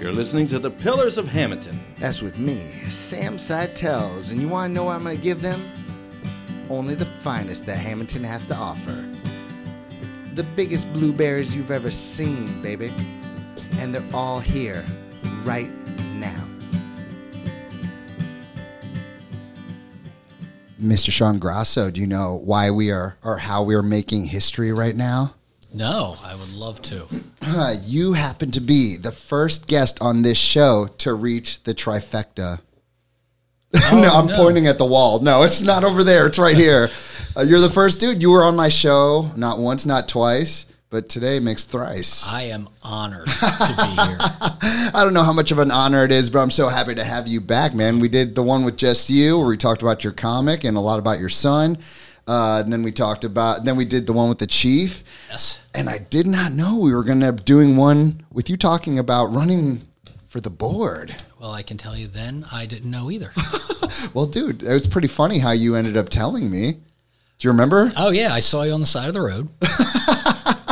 You're listening to the Pillars of Hammonton. That's with me, Sam Seitel, and you want to know what I'm going to give them? Only the finest that Hammonton has to offer. The biggest blueberries you've ever seen, baby. And they're all here, right now. Mr. Sean Grasso, do you know why we are, or how we are making history right now? No, I would love to. Uh, you happen to be the first guest on this show to reach the trifecta. Oh, no, I'm no. pointing at the wall. No, it's not over there. It's right here. Uh, you're the first dude. You were on my show not once, not twice, but today makes thrice. I am honored to be here. I don't know how much of an honor it is, but I'm so happy to have you back, man. We did the one with just you, where we talked about your comic and a lot about your son. Uh, and then we talked about, then we did the one with the chief. Yes. And I did not know we were going to be doing one with you talking about running for the board. Well, I can tell you then I didn't know either. Well, dude, it was pretty funny how you ended up telling me. Do you remember? Oh yeah, I saw you on the side of the road,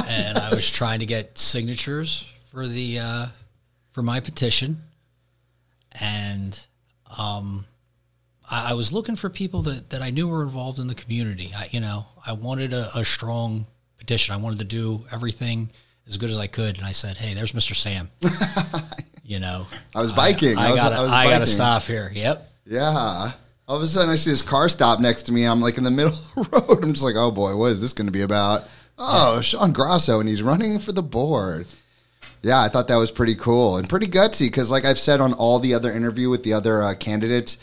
and I was trying to get signatures for the uh, for my petition, and um, I, I was looking for people that, that I knew were involved in the community. I, you know, I wanted a, a strong petition. I wanted to do everything as good as I could, and I said, "Hey, there's Mr. Sam." you know, I was biking. I, I was- gotta, I I gotta stop here. Yep. Yeah. All of a sudden, I see this car stop next to me. I'm like in the middle of the road. I'm just like, oh boy, what is this going to be about? Oh, Sean Grasso, and he's running for the board. Yeah, I thought that was pretty cool and pretty gutsy because, like I've said on all the other interview with the other uh, candidates,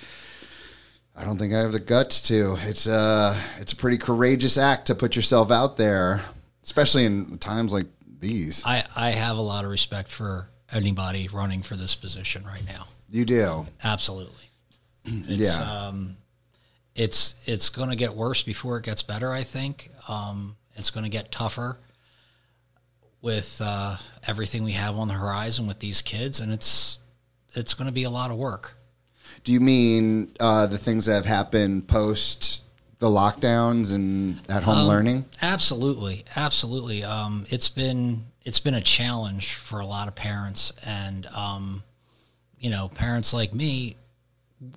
I don't think I have the guts to. It's uh, it's a pretty courageous act to put yourself out there, especially in times like these. I, I have a lot of respect for anybody running for this position right now. You do, Absolutely. It's, yeah. Um, it's it's going to get worse before it gets better. I think um, it's going to get tougher with uh, everything we have on the horizon with these kids, and it's it's going to be a lot of work. Do you mean uh, the things that have happened post the lockdowns and at home Um, learning? Absolutely, absolutely. Um, it's been it's been a challenge for a lot of parents, and um, you know, parents like me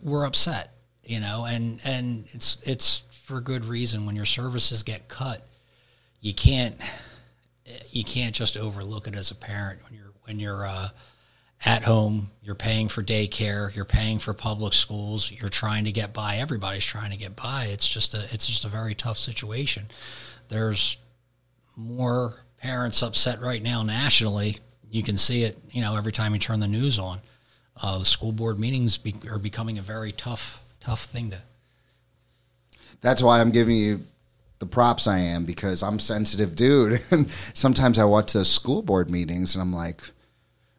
were upset. You know, and and it's it's for good reason. When your services get cut, you can't you can't just overlook it as a parent when you're when you're uh, at home. You're paying for daycare. You're paying for public schools. You're trying to get by. Everybody's trying to get by. It's just a it's just a very tough situation. There's more parents upset right now nationally. You can see it, you know, every time you turn the news on. Uh, the school board meetings be, are becoming a very tough, tough thing to. That's why I'm giving you the props I am because I'm sensitive dude. And sometimes I watch those school board meetings and I'm like,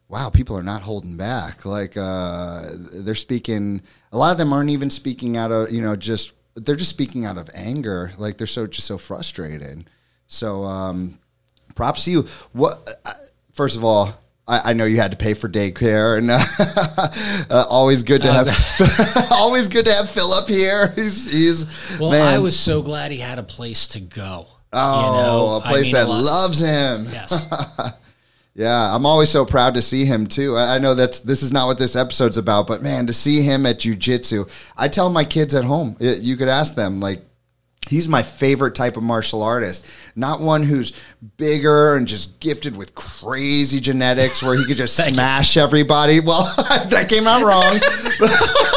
wow, people are not holding back. Like uh, they're speaking. A lot of them aren't even speaking out of you know just they're just speaking out of anger. Like they're so just so frustrated. So um, props to you. What? Uh, first of all. I I know you had to pay for daycare, and uh, uh, always good to have, always good to have Philip here. He's, he's Well, man. I was so glad he had a place to go. Oh, you know? a I place mean, that lot- loves him. Yes. Yeah, I'm always so proud to see him too. I I know that's this is not what this episode's about, but man, to see him at jujitsu, I tell my kids at home. You could ask them like. He's my favorite type of martial artist. Not one who's bigger and just gifted with crazy genetics where he could just Thank you. smash everybody. Well, that came out wrong.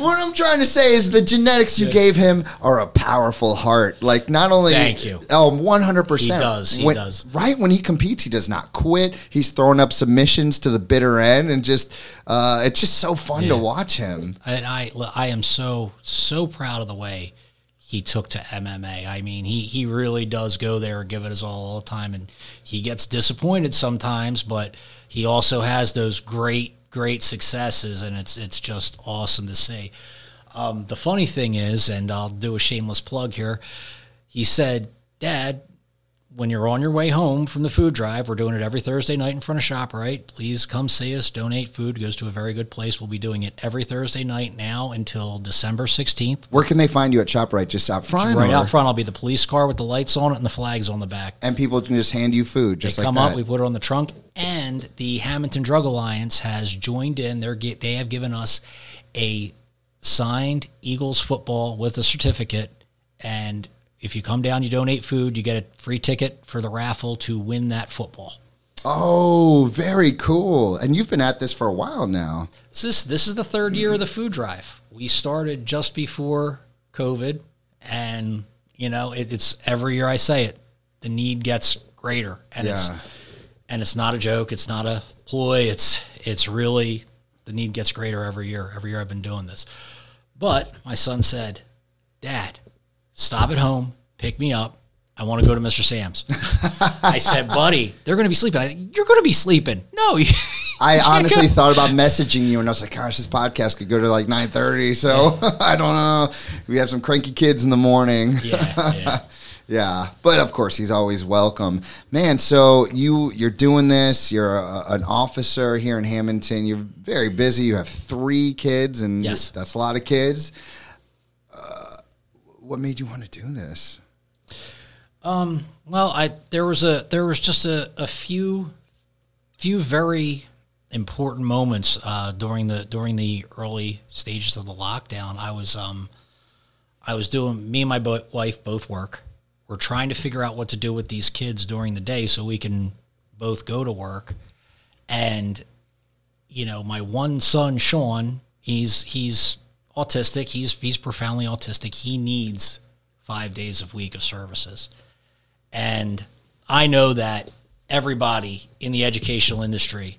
what I'm trying to say is the genetics you gave him are a powerful heart. Like not only Thank you. Oh, 100%. He does, he When- does. Right when he competes, he does not quit. He's throwing up submissions to the bitter end and just uh, it's just so fun to watch him. and I, I am so, so proud of the way he took to MMA. I mean, he, he really does go there and give it his all all the time. And he gets disappointed sometimes, but he also has those great, great successes. And it's, it's just awesome to see. Um, the funny thing is, and I'll do a shameless plug here. He said, Dad, when you're on your way home from the food drive, we're doing it every Thursday night in front of ShopRite. Please come see us. Donate food It goes to a very good place. We'll be doing it every Thursday night now until December 16th. Where can they find you at ShopRite? Just out front? Right or- out front, I'll be the police car with the lights on it and the flags on the back. And people can just hand you food just They like come that. up, we put it on the trunk, and the Hammonton Drug Alliance has joined in. They're they have given us a signed Eagles football with a certificate, and if you come down, you donate food, you get a free ticket for the raffle to win that football. oh, very cool. And you've been at this for a while now. This is this is the third year of the food drive. We started just before COVID, and you know it, it's every year I say it, the need gets greater, and Yeah. it's and it's not a joke. It's not a ploy. It's it's really the need gets greater every year. Every year I've been doing this, but my son said, "Dad, stop at home, pick me up. I want to go to Mr. Sam's." I said, "Buddy, they're going to be sleeping." I, You're going to be sleeping. No, you, I can't honestly go. thought about messaging you, and I was like, "Gosh, this podcast could go to like nine thirty. So I don't know. We have some cranky kids in the morning. yeah, yeah. Yeah, but of course he's always welcome, man. So you you're doing this. You're a, an officer here in Hammonton. You're very busy. You have three kids, and Yes. that's a lot of kids. What made you want to do this? Well, I there was a there was just a, a few few very important moments uh, during the during the early stages of the lockdown. I was um I was doing me and my bo- wife both work. We're trying to figure out what to do with these kids during the day so we can both go to work. And you know, my one son Sean, he's he's autistic. He's he's profoundly autistic. He needs five days a week of services. And I know that everybody in the educational industry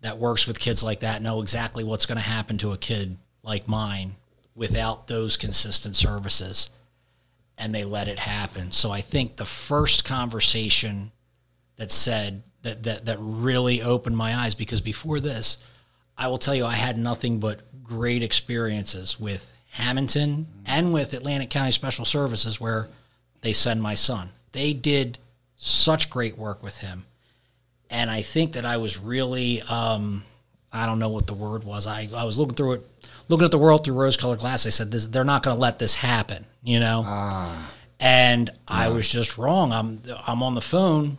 that works with kids like that know exactly what's going to happen to a kid like mine without those consistent services. And they let it happen. So I think the first conversation that said that, that, that really opened my eyes because before this, I will tell you, I had nothing but great experiences with Hammonton and with Atlantic County Special Services where they send my son. They did such great work with him. And I think that I was really, um, I don't know what the word was. I, I was looking through it, looking at the world through rose colored glass. I said, this, they're not going to let this happen, you know? and I was just wrong. I'm, I'm on the phone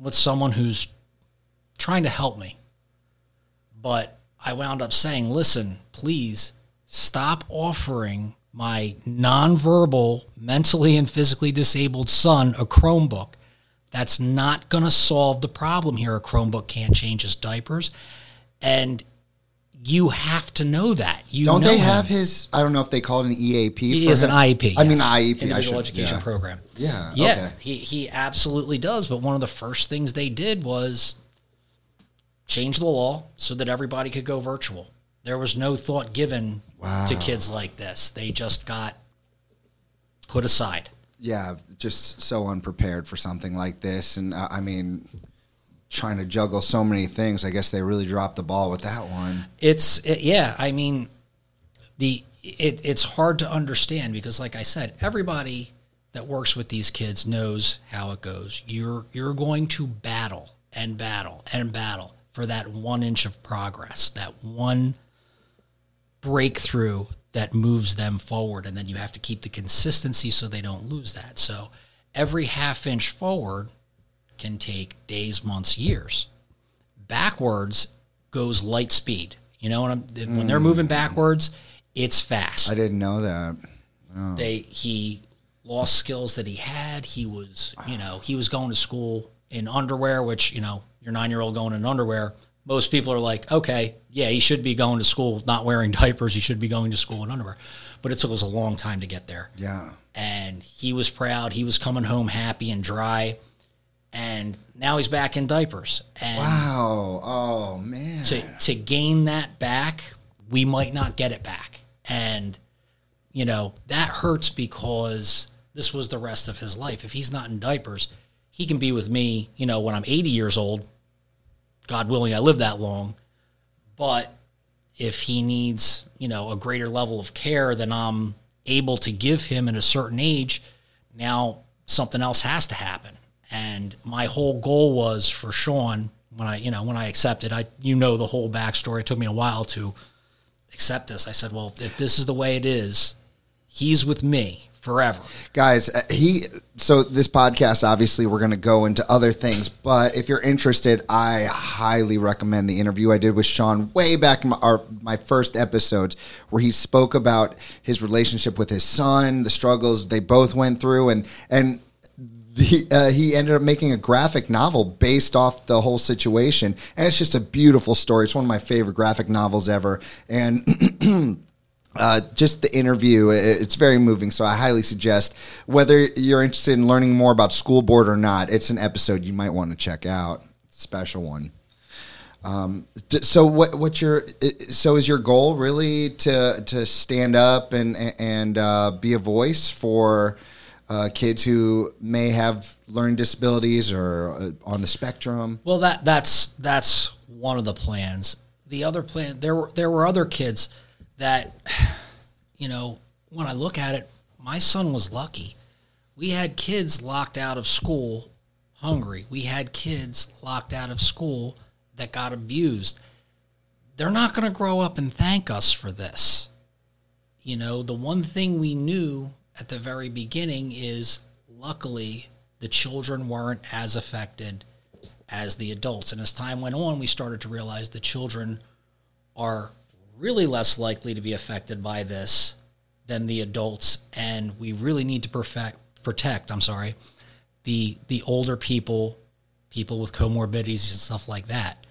with someone who's trying to help me. But I wound up saying, listen, please stop offering my nonverbal, mentally and physically disabled son a Chromebook. That's not going to solve the problem here. A Chromebook can't change his diapers. And you have to know that. You Don't know they him. have his? I don't know if they call it an EAP. He for is an. IEP. I mean. IEP. I individual should- education yeah. program. Yeah, yeah. okay. He he absolutely does. But one of the first things they did was change the law so that everybody could go virtual. There was no thought given to kids like this. They just got put aside. Yeah, just so unprepared for something like this, and uh, I mean, trying to juggle so many things. I guess they really dropped the ball with that one. It's it, yeah. I mean, the it, it's hard to understand because, like I said, everybody that works with these kids knows how it goes. You're you're going to battle and battle and battle for that one inch of progress, that one breakthrough that moves them forward, and then you have to keep the consistency so they don't lose that. So every half inch forward can take days, months, years backwards goes light speed. You know, when, I'm, when they're mm. moving backwards, it's fast. I didn't know that. Oh. They he lost skills that he had. He was, you know, he was going to school in underwear, which you know, your nine year old going in underwear. Most people are like, okay, yeah, he should be going to school not wearing diapers. He should be going to school in underwear. But it took us a long time to get there Yeah, and he was proud. He was coming home happy and dry, and now he's back in diapers. And wow. Oh man. to to gain that back, we might not get it back, and you know that hurts because this was the rest of his life. If he's not in diapers, he can be with me. You know, when I'm 80 years old, God willing, I live that long. But if he needs, you know, a greater level of care than I'm able to give him at a certain age, now something else has to happen. And my whole goal was for Sean when I, you know, when I accepted, I, you know, the whole backstory. It took me a while to accept this. I said, well, if this is the way it is, he's with me forever. guys uh, he so this podcast obviously we're going to go into other things but if you're interested i highly recommend the interview i did with sean way back in my, our, my first episodes where he spoke about his relationship with his son the struggles they both went through and and the, uh, he ended up making a graphic novel based off the whole situation and it's just a beautiful story it's one of my favorite graphic novels ever and uh, just the interview, it's very moving so i highly suggest whether you're interested in learning more about school board or not it's an episode you might want to check out special one um, so what what's your so is your goal really to to stand up and and uh, be a voice for uh, kids who may have learning disabilities or uh, on the spectrum Well, that that's that's one of the plans. The other plan there were there were other kids that you know, when I look at it, my son was lucky. We had kids locked out of school hungry. We had kids locked out of school that got abused. They're not going to grow up and thank us for this. You know, the one thing we knew at the very beginning is luckily the children weren't as affected as the adults. And as time went on, we started to realize the children are really less likely to be affected by this than the adults. And we really need to perfect, protect, I'm sorry, the, the older people, people with comorbidities and stuff like that.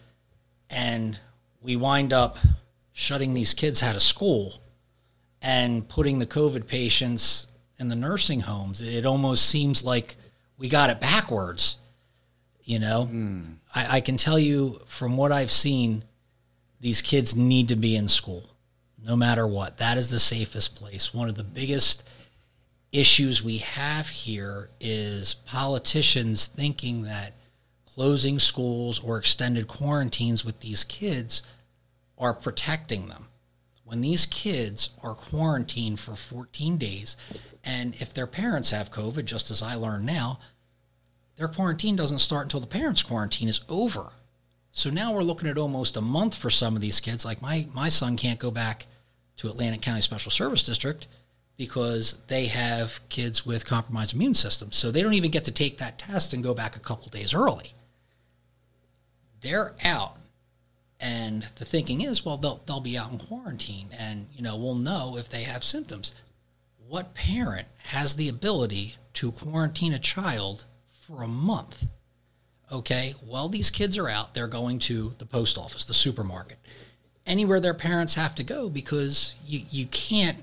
And we wind up shutting these kids out of school and putting the COVID patients in the nursing homes. It almost seems like we got it backwards. You know, hmm. I, I can tell you from what I've seen, these kids need to be in school no matter what. That is the safest place. One of the biggest issues we have here is politicians thinking that closing schools or extended quarantines with these kids are protecting them. When these kids are quarantined for 14 days, and if their parents have COVID, just as I learned now, their quarantine doesn't start until the parents' quarantine is over. So now we're looking at almost a month for some of these kids. Like my, my son can't go back to Atlantic County Special Service District because they have kids with compromised immune systems. So they don't even get to take that test and go back a couple days early. They're out. And the thinking is, well, they'll, they'll be out in quarantine and, you know, we'll know if they have symptoms. What parent has the ability to quarantine a child for a month? Okay, well, these kids are out. They're going to the post office, the supermarket, anywhere their parents have to go because you, you can't,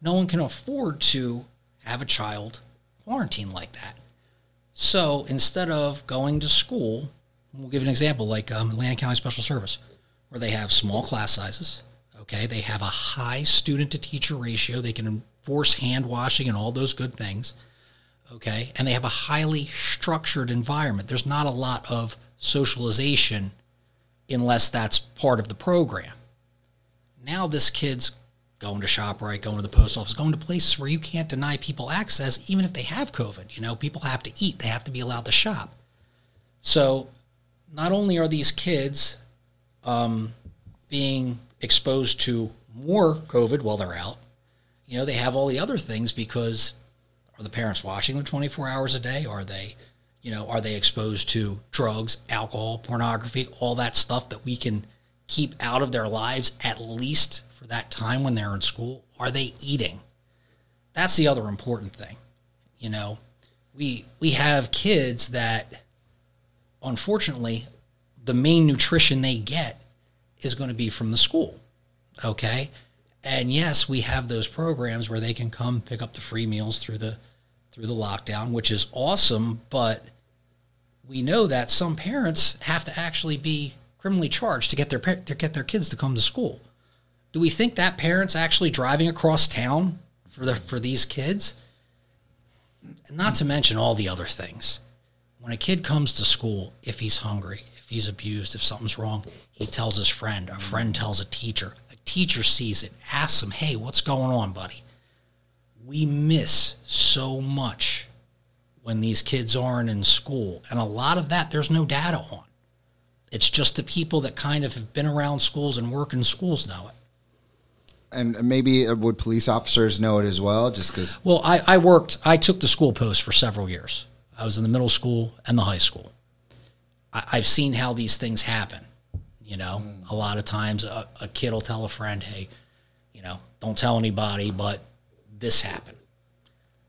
no one can afford to have a child quarantine like that. So instead of going to school, we'll give an example like um, Atlantic County Special Service, where they have small class sizes. Okay, they have a high student to teacher ratio. They can enforce hand washing and all those good things okay? And they have a highly structured environment. There's not a lot of socialization unless that's part of the program. Now this kid's going to shoprite going to the post office going to places where you can't deny people access even if they have covid you know? People have to eat. They have to be allowed to shop. So not only are these kids um, being exposed to more covid while they're out you know they have all the other things because are the parents watching them 24 hours a day? Are they, you know, are they exposed to drugs, alcohol, pornography, all that stuff that we can keep out of their lives at least for that time when they're in school? Are they eating? That's the other important thing. You know, we we have kids that unfortunately the main nutrition they get is going to be from the school. Okay? And yes, we have those programs where they can come pick up the free meals through the through the lockdown, which is awesome, but we know that some parents have to actually be criminally charged to get their to get their kids to come to school. Do we think that parents actually driving across town for the for these kids? Not to mention all the other things. When a kid comes to school, if he's hungry, if he's abused, if something's wrong, he tells his friend. A friend tells a teacher. Teacher sees it, asks him, "Hey, what's going on, buddy?" We miss so much when these kids aren't in school. And a lot of that, there's no data on. It's just the people that kind of have been around schools and work in schools know it. And maybe uh, would police officers know it as well? Just because. Well, I, I worked, I took the school post for several years. I was in the middle school and the high school. I, I've seen how these things happen. You know, mm. a lot of times a, a kid will tell a friend, hey, you know, don't tell anybody, but this happened.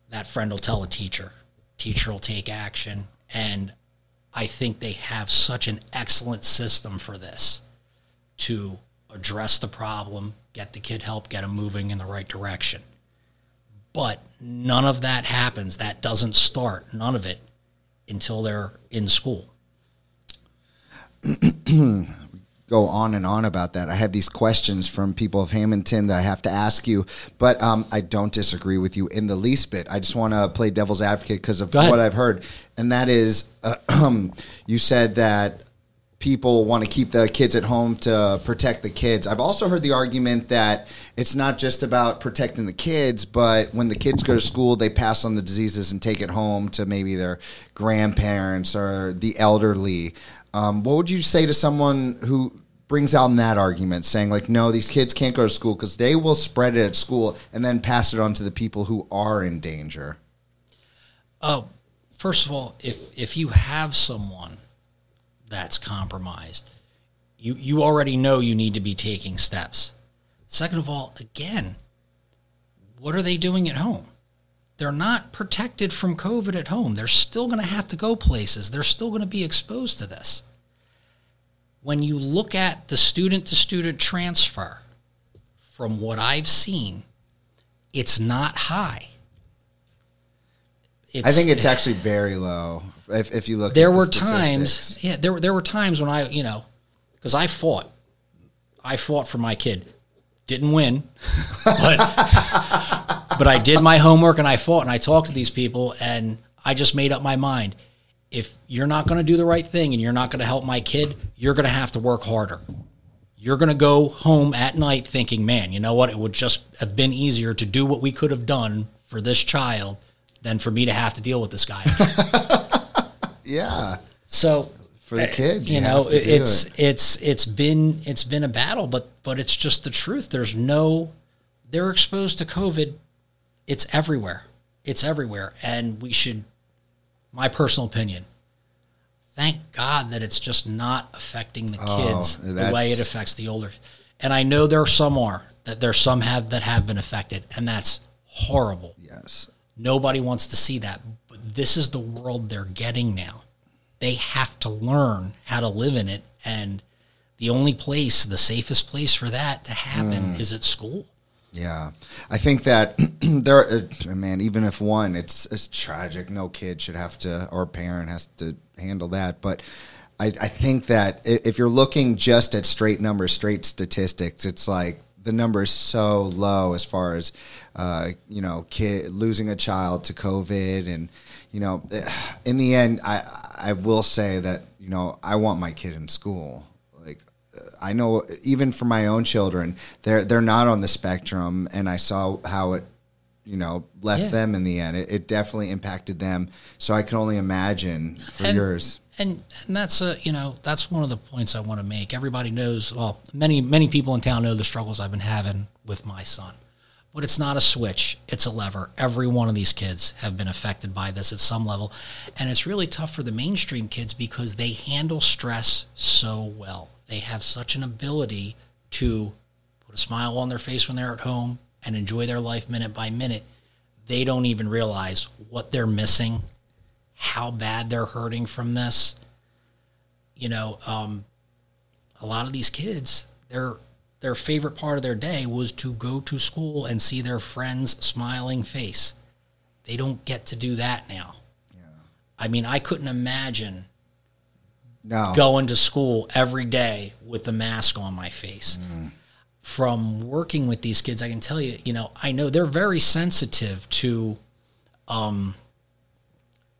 That friend will tell a teacher. Teacher will take action. And I think they have such an excellent system for this to address the problem, get the kid help, get him moving in the right direction. But none of that happens. That doesn't start, none of it, until they're in school. go on and on about that. I have these questions from people of Hammonton that I have to ask you, but um, I don't disagree with you in the least bit. I just want to play devil's advocate because of what I've heard, and that is, uh, you said that people want to keep the kids at home to protect the kids. I've also heard the argument that it's not just about protecting the kids, but when the kids go to school, they pass on the diseases and take it home to maybe their grandparents or the elderly. Um, what would you say to someone who brings out that argument, saying like, no, these kids can't go to school because they will spread it at school and then pass it on to the people who are in danger? Oh, first of all, if if you have someone that's compromised, you you already know you need to be taking steps. Second of all, again, what are they doing at home? They're not protected from COVID at home. They're still going to have to go places. They're still going to be exposed to this. When you look at the student to student transfer, from what I've seen, it's not high. I think it's actually very low. If, if you look, there at the were statistics. times yeah there were there were times when i you know because i fought i fought for my kid didn't win but but i did my homework and i fought and i talked to these people and i just made up my mind if you're not going to do the right thing and you're not going to help my kid you're going to have to work harder you're going to go home at night thinking man you know what it would just have been easier to do what we could have done for this child than for me to have to deal with this guy Yeah, So For the eh, kid, you you know, have to do it's it. it's it's been it's been a battle, but but it's just the truth. There's no they're exposed to COVID. It's everywhere. It's everywhere, and we should. My personal opinion. Thank God that it's just not affecting the oh, kids the way Oh, it affects the older. And I know there are some are that there's some have that have been affected, and that's horrible. yes. Nobody wants to see that. But this is the world they're getting now. They have to learn how to live in it. And the only place, the safest place for that to happen mm. is at school. Yeah, I think that there, uh, man. Even if one, it's it's tragic. No kid should have to, or parent has to handle that. But I, I think that if you're looking just at straight numbers, straight statistics, it's like the number is so low as far as uh, you know, kid losing a child to COVID, and you know, in the end, I I will say that you know I want my kid in school. Like I know even for my own children, they're they're not on the spectrum, and I saw how it, you know, left Yeah. them in the end. It, it definitely impacted them. So I can only imagine for And- yours. And and that's a you know that's one of the points I want to make. Everybody knows. Well, many many people in town know the struggles I've been having with my son. But it's not a switch; it's a lever. Every one of these kids have been affected by this at some level, and it's really tough for the mainstream kids because they handle stress so well. They have such an ability to put a smile on their face when they're at home and enjoy their life minute by minute. They don't even realize what they're missing how bad they're hurting from this. You know, um, a lot of these kids, their their favorite part of their day was to go to school and see their friend's smiling face. They don't get to do that now. I mean, I couldn't imagine No, going to school every day with the mask on my face. From working with these kids, I can tell you, you know, I know they're very sensitive to um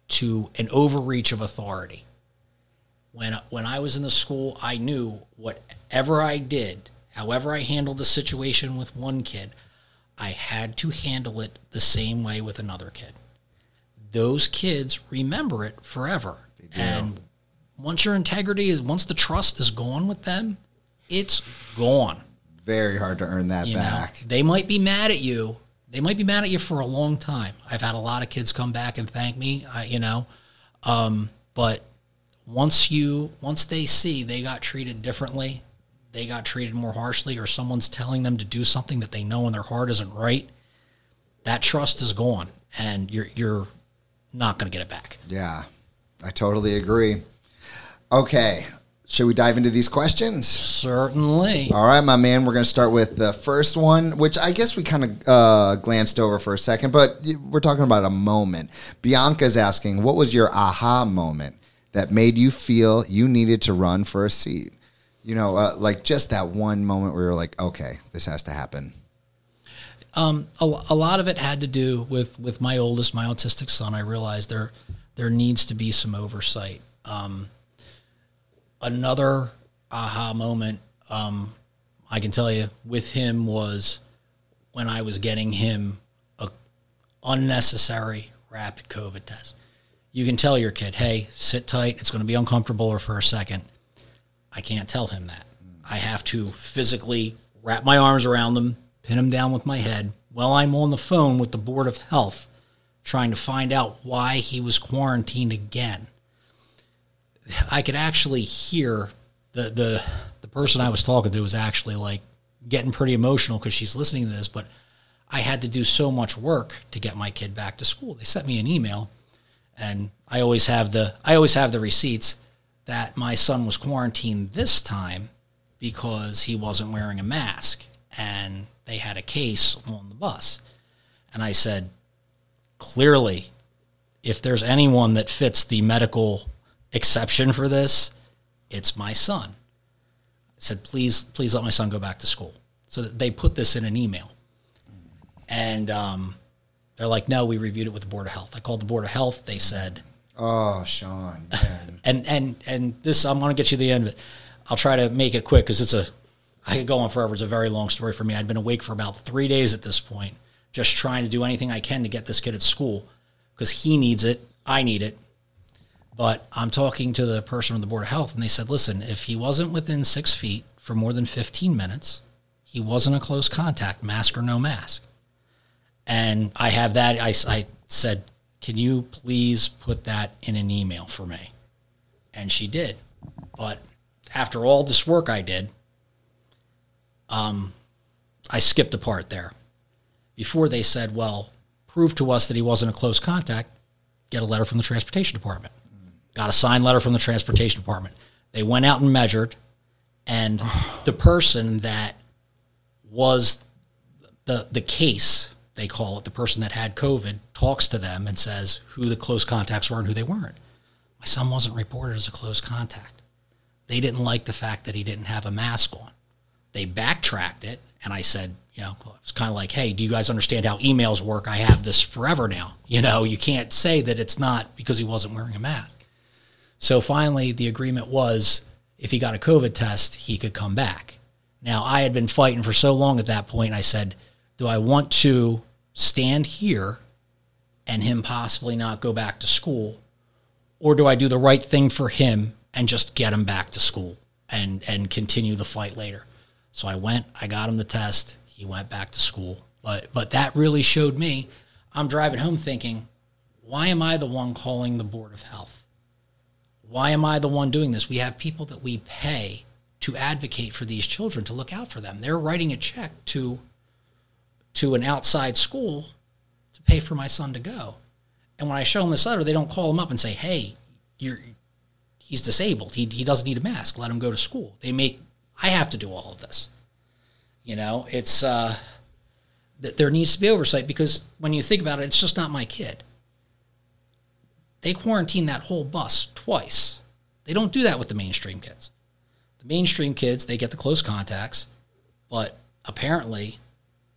to an overreach of authority. When when I was in the school, I knew whatever I did, however I handled the situation with one kid, I had to handle it the same way with another kid those kids remember it forever. And once your integrity is, once the trust is gone with them, it's gone. Very hard to earn that You know, back. they might be mad at you. They might be mad at you for a long time. I've had a lot of kids come back and thank me. I, you know, um, but once you once they see they got treated differently, they got treated more harshly, or someone's telling them to do something that they know in their heart isn't right, that trust is gone, and you're you're not going to get it back. Yeah, I totally agree. Okay, should we dive into these questions? Certainly. All right, my man. We're going to start with the first one, which I guess we kind of uh, glanced over for a second, but we're talking about a moment. Bianca's asking, what was your aha moment that made you feel you needed to run for a seat? You know, uh, like just that one moment where you're like, okay, this has to happen. Um, a, a lot of it had to do with with my oldest, my autistic son. I realized there there needs to be some oversight. Um, another aha moment, um, I can tell you, with him was when I was getting him a unnecessary rapid COVID test. You can tell your kid, "Hey, sit tight. It's going to be uncomfortable for a second. I can't tell him that. I have to physically wrap my arms around him, pin him down with my head while I'm on the phone with the Board of Health trying to find out why he was quarantined again. I could actually hear the the the person I was talking to was actually like getting pretty emotional because she's listening to this, but I had to do so much work to get my kid back to school. They sent me an email and I always have the I always have the receipts that my son was quarantined this time because he wasn't wearing a mask and they had a case on the bus. And I said, clearly, if there's anyone that fits the medical exception for this, it's my son. I said, please, please let my son go back to school. So they put this in an email. And um, they're like, no, we reviewed it with the Board of Health. I called the Board of Health. They said, Oh, Sean. and and and this I'm going to get you the end of it. I'll try to make it quick because it's a I could go on forever. It's a very long story for me. I'd been awake for about three days at this point, just trying to do anything I can to get this kid at school because he needs it. I need it. But I'm talking to the person on the board of health, and they said, "Listen, if he wasn't within six feet for more than 15 minutes, he wasn't a close contact, mask or no mask." And I have that. I, I said, "Can you please put that in an email for me?" And she did. But after all this work I did, um, I skipped a part there. Before they said, "Well, prove to us that he wasn't a close contact," get a letter from the transportation department. Got a signed letter from the transportation department. They went out and measured, and the person that was the the case they call it the person that had COVID talks to them and says who the close contacts were and who they weren't. My son wasn't reported as a close contact. They didn't like the fact that he didn't have a mask on. They backtracked it, and I said, you know, it's kind of like, hey, do you guys understand how emails work? I have this forever now. You know, you can't say that it's not because he wasn't wearing a mask. So finally, the agreement was if he got a COVID test, he could come back. Now, I had been fighting for so long at that point. I said, do I want to stand here and him possibly not go back to school? Or do I do the right thing for him and just get him back to school and, and continue the fight later? So I went, I got him the test. He went back to school. But, but that really showed me I'm driving home thinking, why am I the one calling the Board of Health? Why am I the one doing this? We have people that we pay to advocate for these children to look out for them. They're writing a check to to an outside school to pay for my son to go. And when I show them this letter, they don't call him up and say, "Hey, you're he's disabled. He he doesn't need a mask. Let him go to school." They make I have to do all of this. You know, it's uh th- there needs to be oversight because when you think about it, it's just not my kid. They quarantine that whole bus twice. They don't do that with the mainstream kids. The mainstream kids, they get the close contacts, but apparently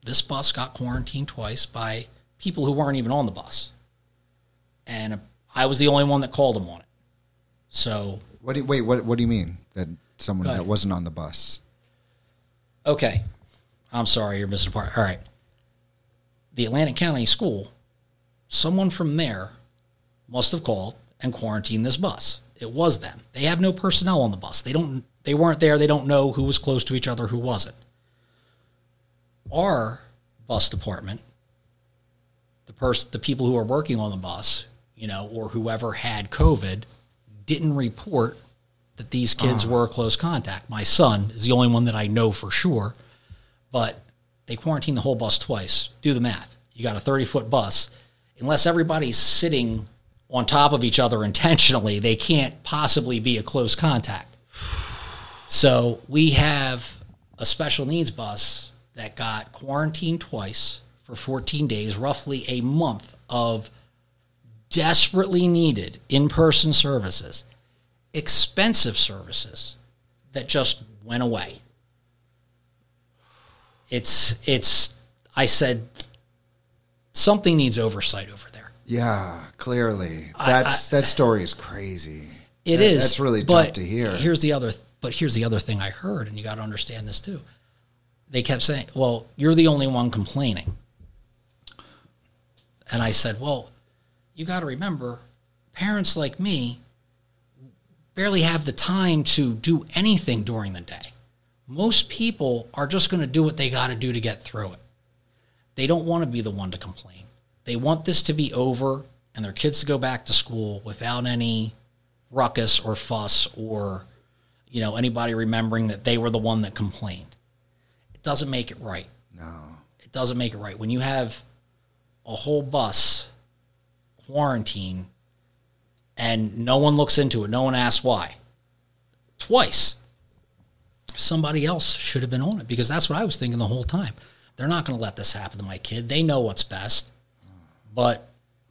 this bus got quarantined twice by people who weren't even on the bus. And I was the only one that called them on it. So, What do you, wait, what, what do you mean that someone that wasn't on the bus? okay. I'm sorry, you're missing a part. All right. The Atlantic County School, someone from there must have called and quarantined this bus. It was them. They have no personnel on the bus. They don't they weren't there. They don't know who was close to each other, who wasn't. Our bus department, the person the people who are working on the bus, you know, or whoever had COVID, didn't report that these kids ah. were a close contact. My son is the only one that I know for sure, but they quarantined the whole bus twice. Do the math. You got a 30 foot bus. Unless everybody's sitting on top of each other intentionally, they can't possibly be a close contact. So we have a special needs bus that got quarantined twice for 14 days, roughly a month of desperately needed in person services, expensive services that just went away. It's, it's, I said, something needs oversight over. Yeah, clearly. That's that story is crazy. It That- is. That's really tough to hear. Here's the other, but here's the other thing I heard, and you got to understand this too. They kept saying, "Well, you're the only one complaining," and I said, "Well, you got to remember, parents like me barely have the time to do anything during the day. Most people are just going to do what they got to do to get through it. They don't want to be the one to complain. They want this to be over and their kids to go back to school without any ruckus or fuss or you know anybody remembering that they were the one that complained. It doesn't make it right. no. It doesn't make it right when you have a whole bus quarantine and no one looks into it. No one asks why. Twice. Somebody else should have been on it because that's what I was thinking the whole time. They're not going to let this happen to my kid. They know what's best. But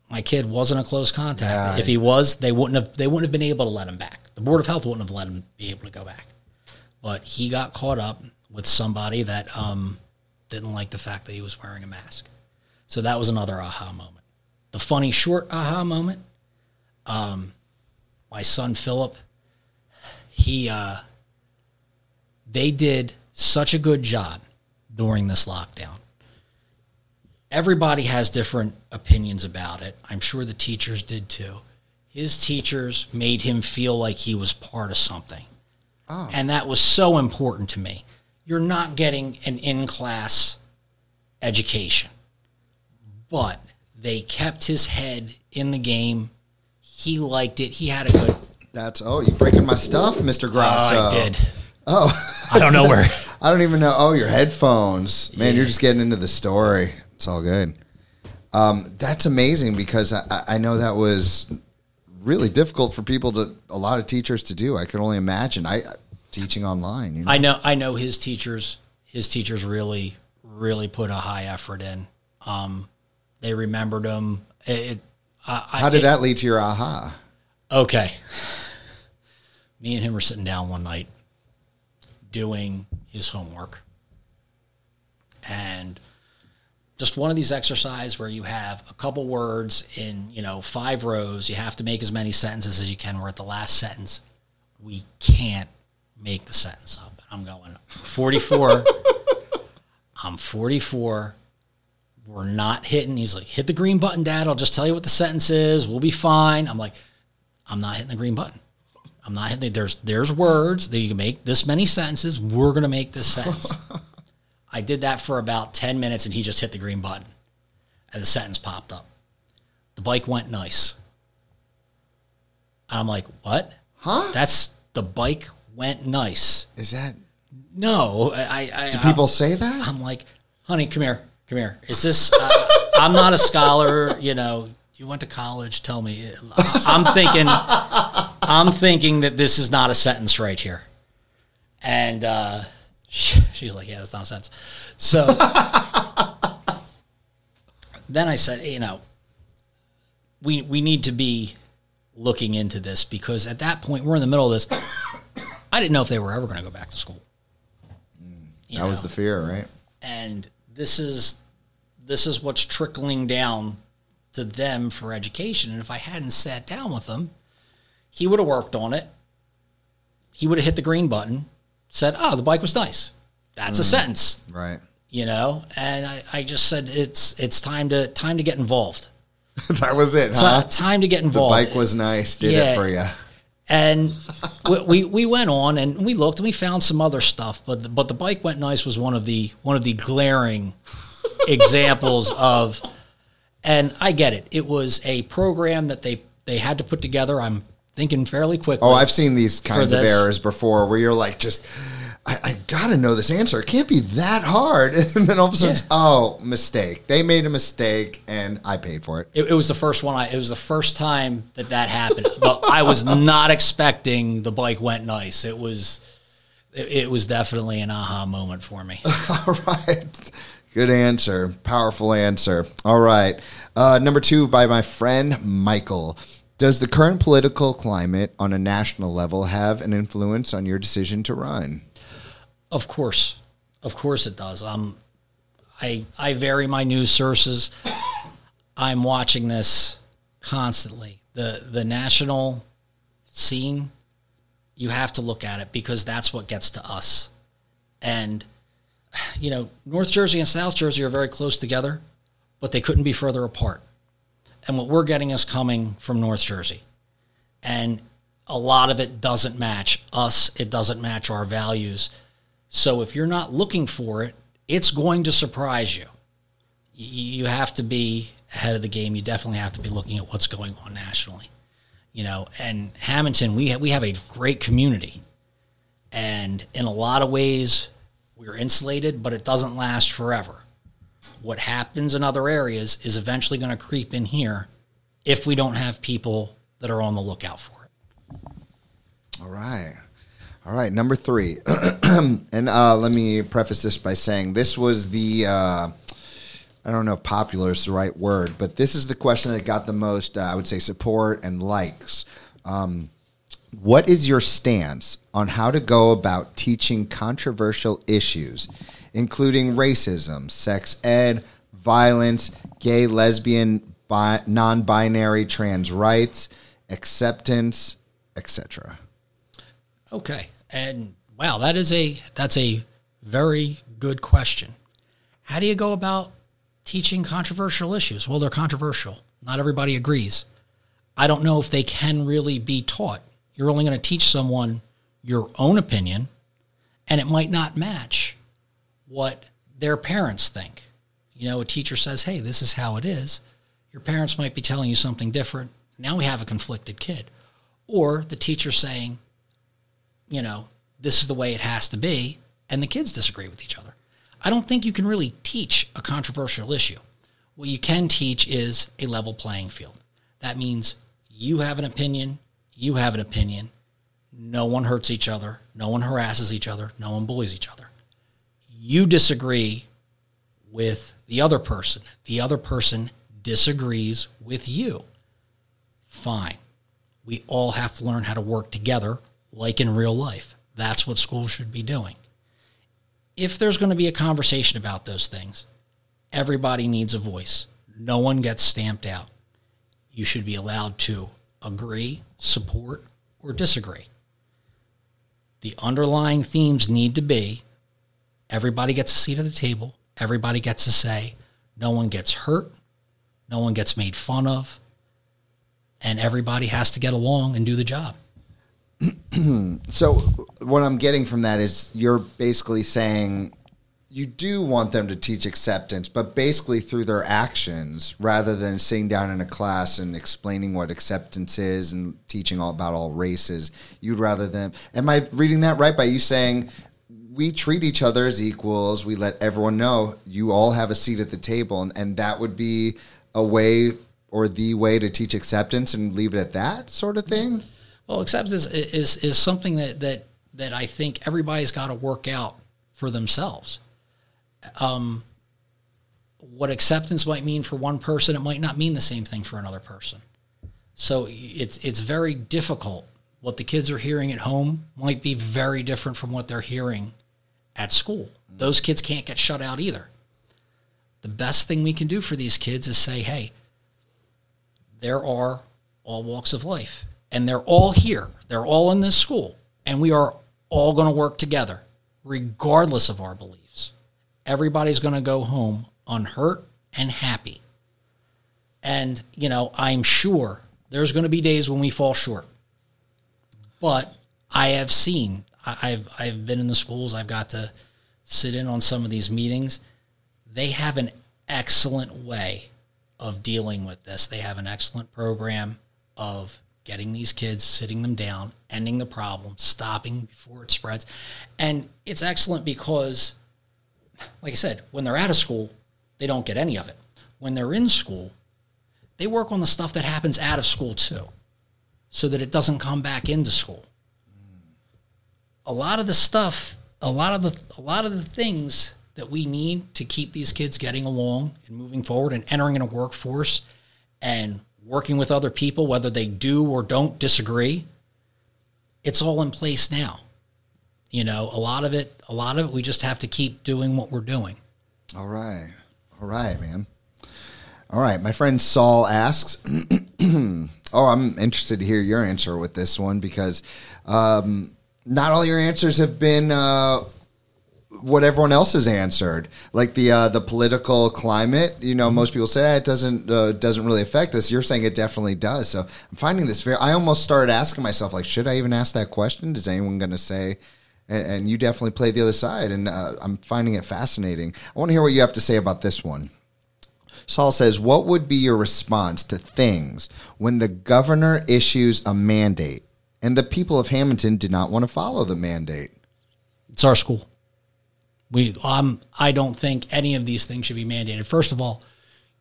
my kid wasn't a close contact. Yeah. If he was, they wouldn't have they wouldn't have been able to let him back. The board of health wouldn't have let him be able to go back. But he got caught up with somebody that um, didn't like the fact that he was wearing a mask. So that was another aha moment. The funny short aha moment. Um, my son Philip, he uh, they did such a good job during this lockdown. Everybody has different opinions about it. I'm sure the teachers did too. His teachers made him feel like he was part of something. Oh. And that was so important to me. You're not getting an in class education, but they kept his head in the game. He liked it. He had a good. That's oh, you breaking my stuff, Mister Grasso. Oh, I did. Oh, I don't know where. I don't even know. Oh, your headphones, man. You're just getting into the story. It's all good. Um, that's amazing because I, I- know that was really difficult for people to a lot of teachers to do. I can only imagine. I teaching online. You know? I know. I know his teachers. His teachers really, really put a high effort in. Um, they remembered him. It, it, I, I- How did it- that lead to your aha? Okay. Me and him were sitting down one night doing his homework. And just one of these exercises where you have a couple words in, you know, five rows. You have to make as many sentences as you can. We're at the last sentence. We can't make the sentence up. I'm going 44. I'm 44 we're not hitting. He's like, hit the green button, Dad. I'll just tell you what the sentence is. We'll be fine. I'm like, I'm not hitting the green button. I'm not hitting. The, there's there's words that you can make this many sentences. We're gonna make this sentence. I did that for about ten minutes, and he just hit the green button, and the sentence popped up. The bike went nice. I'm like, what? Huh? That's the bike went nice. Is that? No, I. I Do I- people say that? I'm like, honey, come here, come here. Is this? Uh, I'm not a scholar. You know, you went to college. Tell me. I'm thinking. I'm thinking that this is not a sentence right here. And uh, she's like, yeah, that's not a sentence. So then I said, you know, we we need to be looking into this because at that point we're in the middle of this. I didn't know if they were ever going to go back to school. Mm. You That was the fear, right? and this is this is what's trickling down to them for education and if i hadn't sat down with him he would have worked on it he would have hit the green button said oh the bike was nice that's a mm-hmm. sentence Right. you know and I, I just said it's it's time to time to get involved that was it, So, huh? time to get involved. The bike was nice. Did Yeah. it for you. and we, we we went on and we looked and we found some other stuff, but the, but the bike went nice was one of the one of the glaring examples of. And I get it. It was a program that they they had to put together. I'm thinking fairly quickly. Oh, I've seen these kinds of errors before where you're like, just, I, I got to know this answer. It can't be that hard. And then all of a sudden, Yeah. oh, mistake. They made a mistake and I paid for it. It, it was the first one. I, it was the first time that that happened. but I was not expecting the bike went nice. It was, it, it was definitely an aha moment for me. All right. Good answer. Powerful answer. All right. Uh, number two by my friend Michael. Does the current political climate on a national level have an influence on your decision to run? Of course, of course it does. Um, I I vary my news sources. I'm watching this constantly. the The national scene, you have to look at it because that's what gets to us. And you know, North Jersey and South Jersey are very close together, but they couldn't be further apart. And what we're getting is coming from North Jersey, and a lot of it doesn't match us. It doesn't match our values. So if you're not looking for it, it's going to surprise you. You have to be ahead of the game. You definitely have to be looking at what's going on nationally. You know, and Hammonton, we ha- we have a great community, and in a lot of ways, we're insulated, but it doesn't last forever. What happens in other areas is eventually going to creep in here if we don't have people that are on the lookout for it. All right. All right. Number three. and uh, let me preface this by saying this was the, uh, I don't know if popular is the right word, but this is the question that got the most, uh, I would say, support and likes. Um, what is your stance on how to go about teaching controversial issues, including racism, sex ed, violence, gay, lesbian, bi- non binary, trans rights, acceptance, etc.? Okay. And wow, that is a that's a very good question. How do you go about teaching controversial issues? Well, they're controversial. Not everybody agrees. I don't know if they can really be taught. You're only going to teach someone your own opinion and it might not match what their parents think. You know, a teacher says, "Hey, this is how it is." Your parents might be telling you something different. Now we have a conflicted kid. Or the teacher saying, you know, this is the way it has to be, and the kids disagree with each other. I don't think you can really teach a controversial issue. What you can teach is a level playing field. That means you have an opinion, you have an opinion. No one hurts each other, no one harasses each other, no one bullies each other. You disagree with the other person, the other person disagrees with you. Fine we all have to learn how to work together like in real life. That's what schools should be doing. If there's going to be a conversation about those things, everybody needs a voice. No one gets stamped out. You should be allowed to agree, support, or disagree. The underlying themes need to be everybody gets a seat at the table, everybody gets a say, no one gets hurt, no one gets made fun of, and everybody has to get along and do the job. So what I'm getting from that is you're basically saying you do want them to teach acceptance, but basically through their actions rather than sitting down in a class and explaining what acceptance is and teaching all about all races. You'd rather them. Am I reading that right by you saying we treat each other as equals? We let everyone know you all have a seat at the table, and, and that would be a way or the way to teach acceptance and leave it at that sort of thing. Well, acceptance is is, is something that, that that I think everybody's got to work out for themselves. Um, what acceptance might mean for one person, it might not mean the same thing for another person. So it's it's very difficult. What the kids are hearing at home might be very different from what they're hearing at school. Those kids can't get shut out either. The best thing we can do for these kids is say, hey, there are all walks of life, and they're all here. They're all in this school, and we are all going to work together, regardless of our beliefs. Everybody's going to go home unhurt and happy. And, you know, I'm sure there's going to be days when we fall short. But I have seen, I've, I've been in the schools, I've got to sit in on some of these meetings. They have an excellent way of dealing with this. They have an excellent program of getting these kids, sitting them down, ending the problem, stopping before it spreads. And it's excellent because, like I said, when they're out of school, they don't get any of it. When they're in school, they work on the stuff that happens out of school too, so that it doesn't come back into school. A lot of the stuff, a lot of the, a lot of the things that we need to keep these kids getting along and moving forward and entering in a workforce and working with other people, whether they do or don't disagree, it's all in place now. You know, a lot of it, a lot of it, we just have to keep doing what we're doing. All right. All right, man. All right. My friend Saul asks, Oh, I'm interested to hear your answer with this one because um, not all your answers have been uh, what everyone else has answered. Like the uh, the political climate, you know, most people say ah, it doesn't uh, doesn't really affect us. You're saying it definitely does. So I'm finding this very. I almost started asking myself, like, should I even ask that question? Is anyone going to say? And, and you definitely play the other side, and uh, I'm finding it fascinating. I want to hear what you have to say about this one. Saul says, What would be your response to things when the governor issues a mandate and the people of Hammonton do not want to follow the mandate? It's our school. We, um, I don't think any of these things should be mandated. First of all,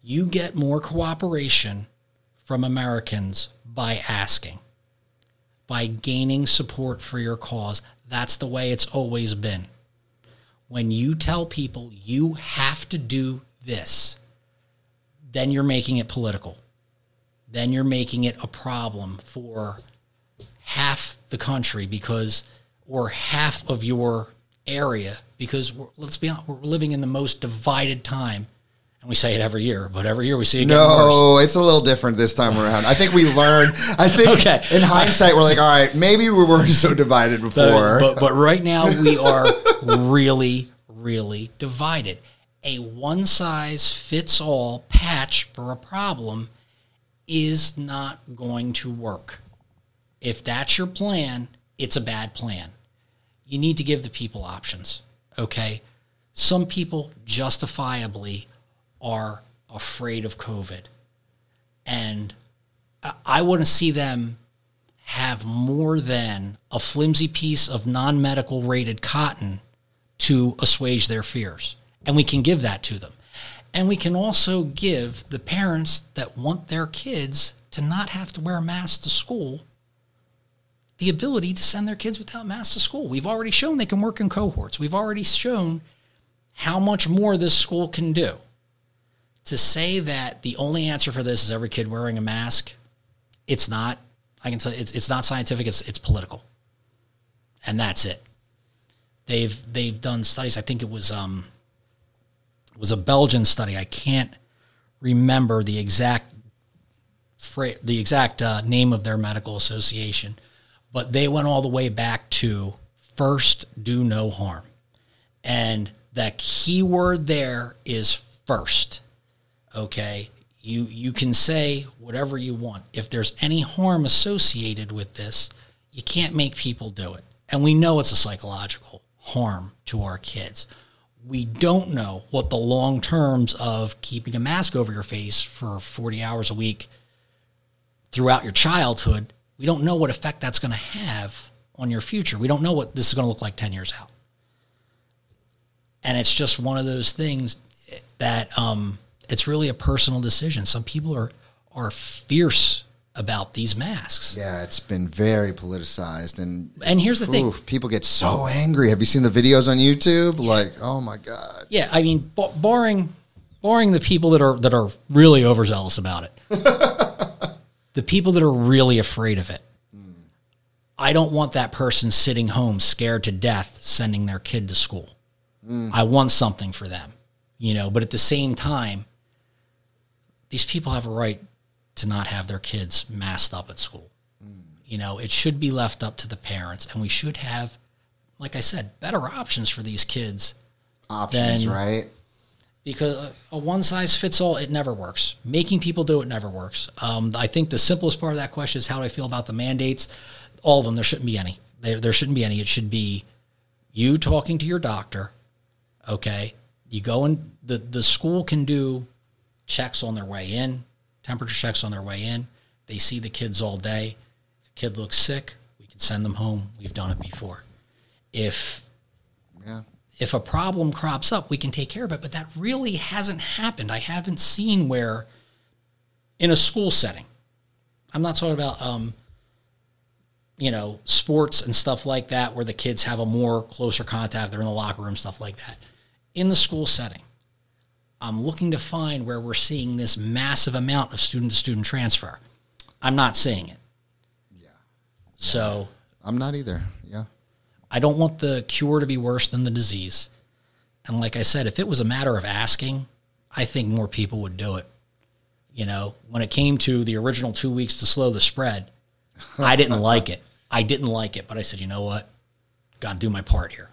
you get more cooperation from Americans by asking, by gaining support for your cause. That's the way it's always been. When you tell people you have to do this, then you're making it political. Then you're making it a problem for half the country because, or half of your area because let's be honest, we're living in the most divided time. We say it every year, but every year we see it getting worse. No, it's a little different this time around. I think we learned. I think Okay. in hindsight, we're like, all right, maybe we weren't so divided before. But, but right now we are really, really divided. A one size fits all patch for a problem is not going to work. If that's your plan, it's a bad plan. You need to give the people options. Okay. Some people justifiably are afraid of COVID. And I- want to see them have more than a flimsy piece of non medical rated cotton to assuage their fears. And we can give that to them. And we can also give the parents that want their kids to not have to wear masks to school the ability to send their kids without masks to school. We've already shown they can work in cohorts. We've already shown how much more this school can do. To say that the only answer for this is every kid wearing a mask, it's not. I can tell it's, it's not scientific. It's it's political, and that's it. They've they've done studies. I think it was um it was a Belgian study. I can't remember the exact the exact uh, name of their medical association, but they went all the way back to first do no harm. And the key word there is first. Okay? You you can say whatever you want. If there's any harm associated with this, you can't make people do it. And we know it's a psychological harm to our kids. We don't know what the long terms of keeping a mask over your face for 40 hours a week throughout your childhood, we don't know what effect that's going to have on your future. We don't know what this is going to look like 10 years out. And it's just one of those things that um, it's really a personal decision. Some people are are fierce about these masks. yeah, it's been very politicized, and And here's the thing. people get so angry. Have you seen the videos on YouTube? Like, oh my god. Yeah, I mean, barring barring the people that are that are really overzealous about it, the people that are really afraid of it. Hmm. I don't want that person sitting home scared to death sending their kid to school. Hmm. I want something for them, you know. But at the same time, these people have a right to not have their kids masked up at school. You know, it should be left up to the parents, and we should have, like I said, better options for these kids Options, Then- right? because a one size fits all it never works. Making people do it never works. Um, I think the simplest part of that question is how do I feel about the mandates? All of them. There shouldn't be any. There, there shouldn't be any. It should be you talking to your doctor. Okay, you go and the the school can do checks on their way in, temperature checks on their way in. They see the kids all day. If a kid looks sick, we can send them home. We've done it before. If Yeah. if a problem crops up, we can take care of it. But that really hasn't happened. I haven't seen where in a school setting, I'm not talking about, um, you know, sports and stuff like that, where the kids have a more closer contact, they're in the locker room, stuff like that. In the school setting, I'm looking to find where we're seeing this massive amount of student to student transfer. I'm not seeing it. Yeah. So I'm not either. Yeah. I don't want the cure to be worse than the disease. And like I said, if it was a matter of asking, I think more people would do it. You know, when it came to the original two weeks to slow the spread, I didn't like it. I didn't like it, but I said, you know what? Got to do my part here.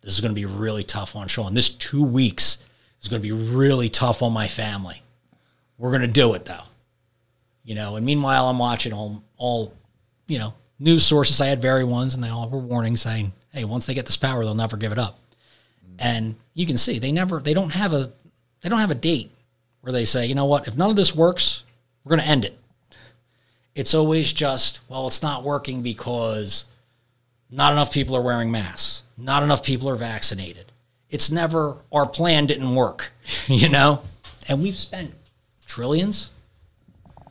This is going to be really tough on Sean. This two weeks is going to be really tough on my family. We're going to do it though. You know, and meanwhile, I'm watching all, all, you know, news sources. I had very ones, and they all were warning saying, "Hey, once they get this power, they'll never give it up." And you can see they never, they don't have a, they don't have a date where they say, you know what, if none of this works, we're going to end it. It's always just, well, it's not working because not enough people are wearing masks, not enough people are vaccinated. It's never our plan didn't work, you know. And we've spent trillions.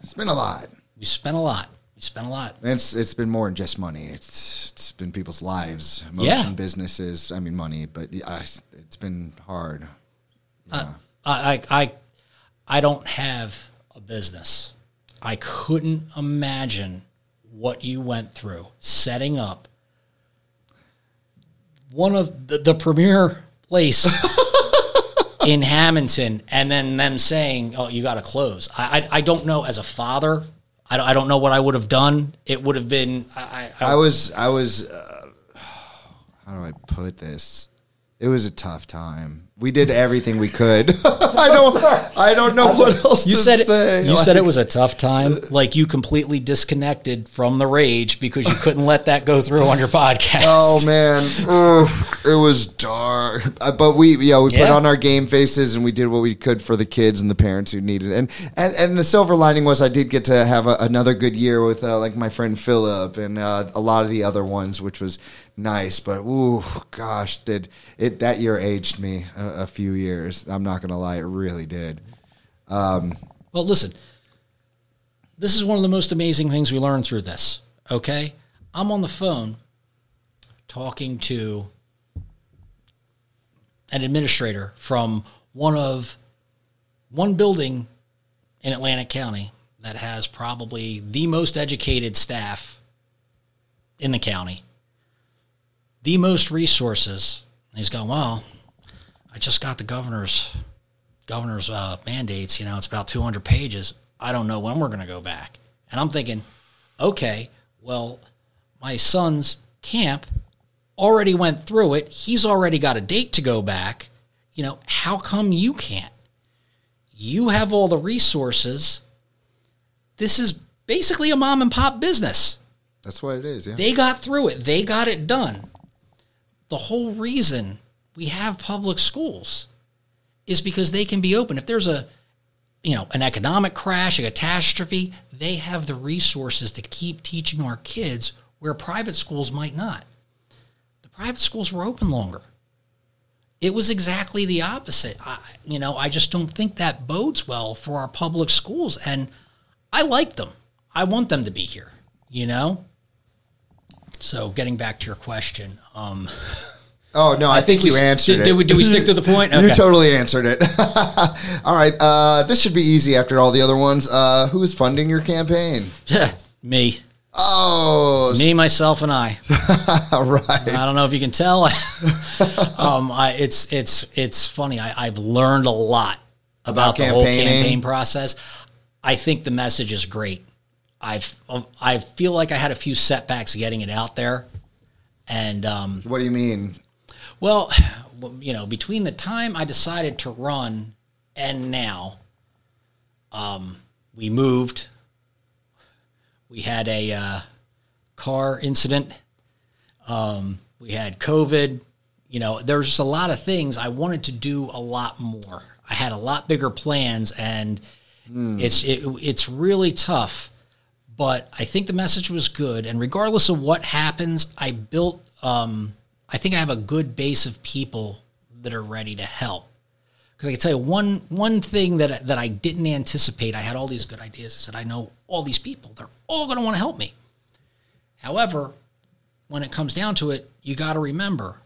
It's been a lot. We spent a lot. We spent a lot. And It's it's been more than just money. It's it's been people's lives, emotion, Yeah. businesses. I mean, money, but yeah, it's been hard. Uh, I, I, I, I don't have a business. I couldn't imagine what you went through setting up one of the, the premier place in Hammonton and then them saying, oh, you got to close. I, I, I don't know as a father. I don't, I don't know what I would have done. It would have been, I, I, I was I was uh, how do I put this? It was a tough time. We did everything we could. I don't I don't know what else You to said say. it, you said it was a tough time, like you completely disconnected from the rage because you couldn't let that go through on your podcast. Oh man, Ugh, it was dark. Uh, But we, yeah, we put on our game faces and we did what we could for the kids and the parents who needed. it. And and and the silver lining was I did get to have a, another good year with uh, like my friend Philip and uh, a lot of the other ones, which was nice. But ooh, gosh, did it that year aged me a, a few years? I'm not gonna lie, it really did. Um, well, listen, this is one of the most amazing things we learned through this. Okay, I'm on the phone talking to an administrator from one of one building in Atlantic County that has probably the most educated staff in the county, the most resources. And he's going, well, I just got the governor's governor's uh, mandates. You know, it's about 200 pages. I don't know when we're going to go back. And I'm thinking, okay, well, my son's camp already went through it. He's already got a date to go back. You know, how come you can't? You have all the resources. This is basically a mom and pop business. That's what it is. Yeah. They got through it. They got it done. The whole reason we have public schools is because they can be open. If there's a you know, an economic crash, a catastrophe, they have the resources to keep teaching our kids where private schools might not. The private schools were open longer. It was exactly the opposite. I, you know, I just don't think that bodes well for our public schools. And I like them. I want them to be here, you know? So getting back to your question, um, Oh no, I, think, we you s- answered did- it. did we- did we stick to the point? you totally answered it. all right, uh, this should be easy after all the other ones. Uh, who is funding your campaign? me, Oh, me, myself, and I. right. I don't know if you can tell. um, I, it's it's it's funny. I, I've learned a lot about, About the whole campaign process. I think the message is great. I've I feel like I had a few setbacks getting it out there, and um, What do you mean? well, you know, between the time I decided to run and now. Um, we moved. We had a uh, car incident. Um, we had COVID. You know, there's just a lot of things I wanted to do a lot more. I had a lot bigger plans, and it's it, it's really tough. But I think the message was good, and regardless of what happens, I built. Um, I think I have a good base of people that are ready to help. Because I can tell you one one thing that that I didn't anticipate. I had all these good ideas. I said, I know all these people. They're all going to want to help me. However, when it comes down to it, you got to remember,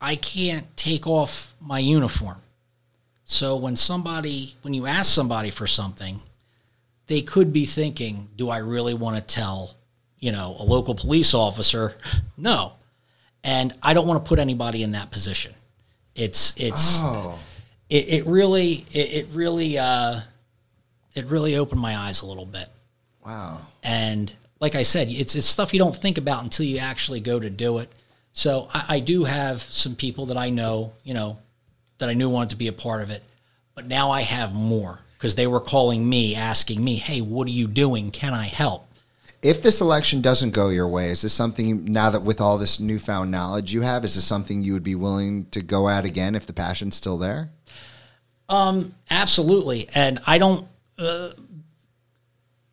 I can't take off my uniform. So when somebody, when you ask somebody for something, they could be thinking, do I really want to tell, you know, a local police officer? No. And I don't want to put anybody in that position. It's, it's, Oh, it, it really, it, it really, uh, it really opened my eyes a little bit. wow. And like I said, it's it's stuff you don't think about until you actually go to do it. So I, I do have some people that I know, you know, that I knew wanted to be a part of it, but now I have more because they were calling me, asking me, "Hey, what are you doing? Can I help?" If this election doesn't go your way, is this something now that with all this newfound knowledge you have, is this something you would be willing to go at again if the passion's still there? Absolutely, and I don't. Uh,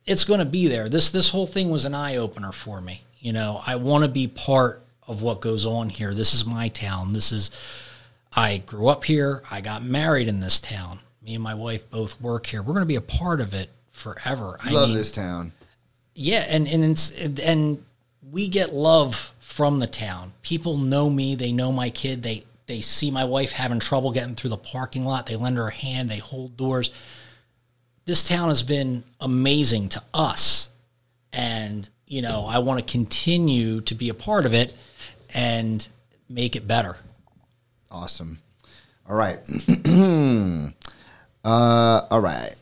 it's going to be there. This this whole thing was an eye opener for me. You know, I want to be part of what goes on here. This is my town. This is. I grew up here. I got married in this town. Me and my wife both work here. We're going to be a part of it forever. I Love mean, this town. yeah, and and it's, and we get love from the town. People know me. They know my kid. They they see my wife having trouble getting through the parking lot. They lend her a hand. They hold doors. This town has been amazing to us, and you know I want to continue to be a part of it and make it better. Awesome. All right. uh, all right.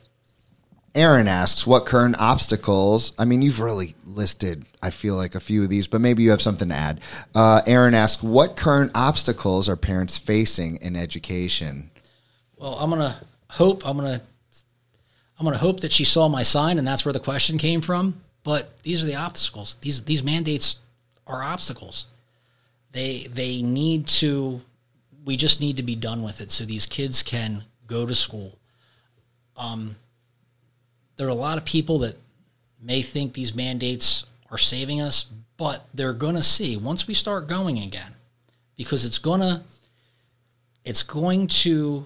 Aaron asks, what current obstacles? I mean, you've really listed, I feel like, a few of these, but maybe you have something to add. Uh, Aaron asks, what current obstacles are parents facing in education? Well, I'm gonna hope I'm gonna I'm gonna hope that she saw my sign and that's where the question came from. But these are the obstacles. These these mandates are obstacles. They they need to we just need to be done with it so these kids can go to school. Um, there are a lot of people that may think these mandates are saving us, but they're going to see once we start going again because it's going to it's going to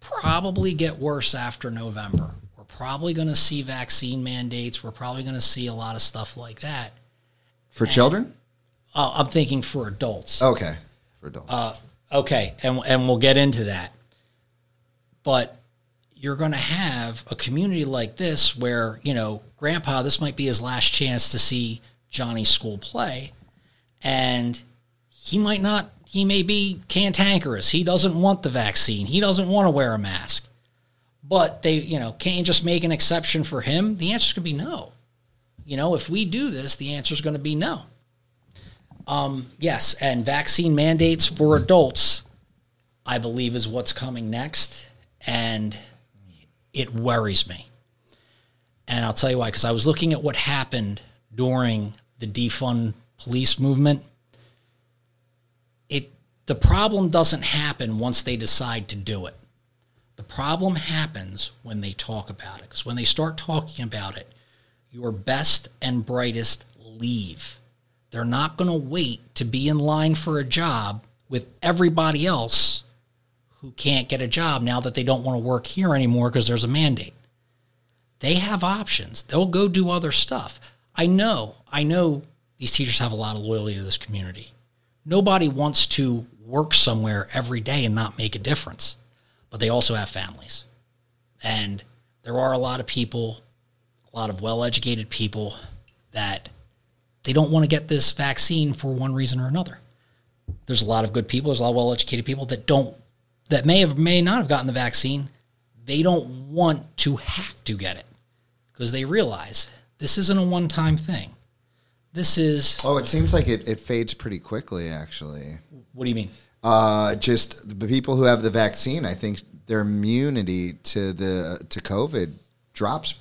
probably get worse after November. We're probably going to see vaccine mandates. We're probably going to see a lot of stuff like that. For children? Uh, I'm thinking for adults. Okay. For adults. Okay, and and we'll get into that. But you're going to have a community like this where, you know, grandpa, this might be his last chance to see Johnny's school play and he might not he may be cantankerous. He doesn't want the vaccine. He doesn't want to wear a mask. But they, you know, can't just make an exception for him? The answer's going to be no. You know, if we do this, the answer's going to be no. Um, yes, and vaccine mandates for adults, I believe, is what's coming next, and it worries me. And I'll tell you why, because I was looking at what happened during the defund police movement. It the problem doesn't happen once they decide to do it. The problem happens when they talk about it. Because when they start talking about it, your best and brightest leave. They're not going to wait to be in line for a job with everybody else who can't get a job now that they don't want to work here anymore because there's a mandate. They have options. They'll go do other stuff. I know, I know these teachers have a lot of loyalty to this community. Nobody wants to work somewhere every day and not make a difference, but they also have families. And there are a lot of people, a lot of well educated people that they don't want to get this vaccine for one reason or another. There's a lot of good people, there's a lot of well educated people that don't that may have may not have gotten the vaccine. They don't want to have to get it because they realize this isn't a one time thing. This is oh, it seems like it, it fades pretty quickly, actually. what do you mean? Uh, just the people who have the vaccine, I think their immunity to the to COVID drops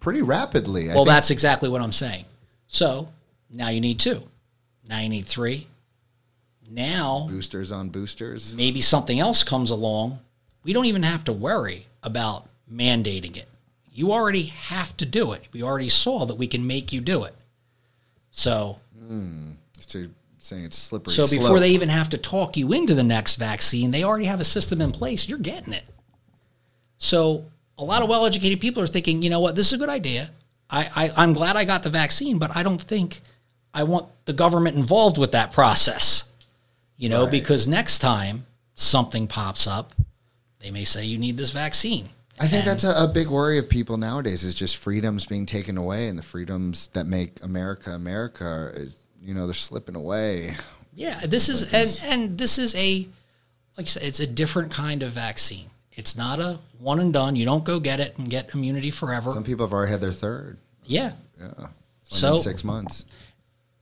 pretty rapidly. I Well, think- that's exactly what I'm saying. So now you need two. Now you need three. Now boosters on boosters. maybe something else comes along. We don't even have to worry about mandating it. You already have to do it. We already saw that we can make you do it. So hmm. To saying it's slippery. So before slope. they even have to talk you into the next vaccine, they already have a system in place. You're getting it. So a lot of well-educated people are thinking, you know what, this is a good idea. I, I I'm glad I got the vaccine, but I don't think I want the government involved with that process. You know, Right. because next time something pops up, they may say you need this vaccine. I think And- that's a, a big worry of people nowadays is just freedoms being taken away and the freedoms that make America America. Are, you know, they're slipping away. Yeah, this is and and this is a like I said, it's a different kind of vaccine. It's not a one and done. You don't go get it and get immunity forever. Some people have already had their third. Yeah. Yeah. So- So six months.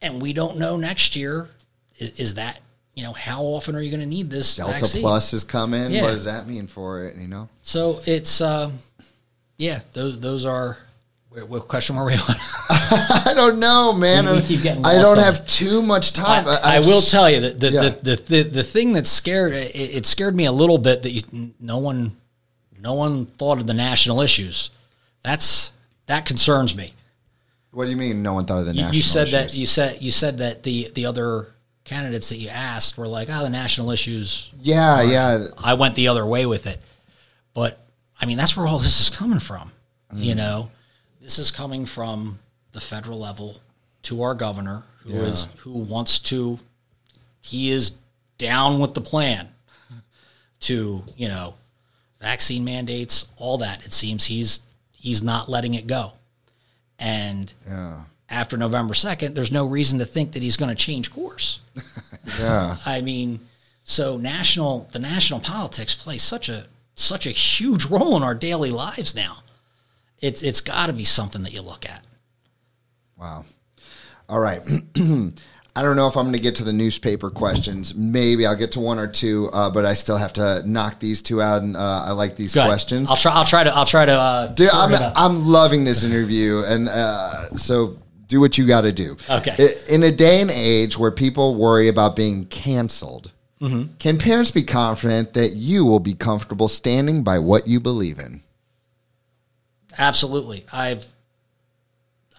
And we don't know next year is, is that, you know, how often are you going to need this Delta vaccine? Plus is coming. Yeah. What does that mean for it? You know. So it's uh yeah, those those are what question were we on? I don't know, man. We- we keep getting I don't have it. too much time. I, I I've will s- tell you that the, Yeah. the, the, the, the thing that scared it, it scared me a little bit that you, no one no one thought of the national issues. That's that concerns me. What do you mean? No one thought of the You, national. you said that you said you said that the the other candidates that you asked were like, oh, the national issues. Yeah, yeah. I went the other way with it, but I mean that's where all this is coming from. You mm-hmm. know, this is coming from the federal level to our governor, who is who wants to. He is down with the plan to you know vaccine mandates, all that. It seems he's he's not letting it go, and Yeah. After November 2nd, there's no reason to think that he's going to change course. Yeah. I mean, so national the national politics play such a such a huge role in our daily lives now. It's it's got to be something that you look at. Wow. All right. I don't know if I'm going to get to the newspaper questions. Maybe I'll get to one or two, uh, but I still have to knock these two out. And uh, I like these Go ahead. questions. I'll try. I'll try to. I'll try to. Uh, Dude, I'm. I'm loving this interview, and uh, so do what you got to do. Okay. In a day and age where people worry about being canceled, Mm-hmm. can parents be confident that you will be comfortable standing by what you believe in? Absolutely. I've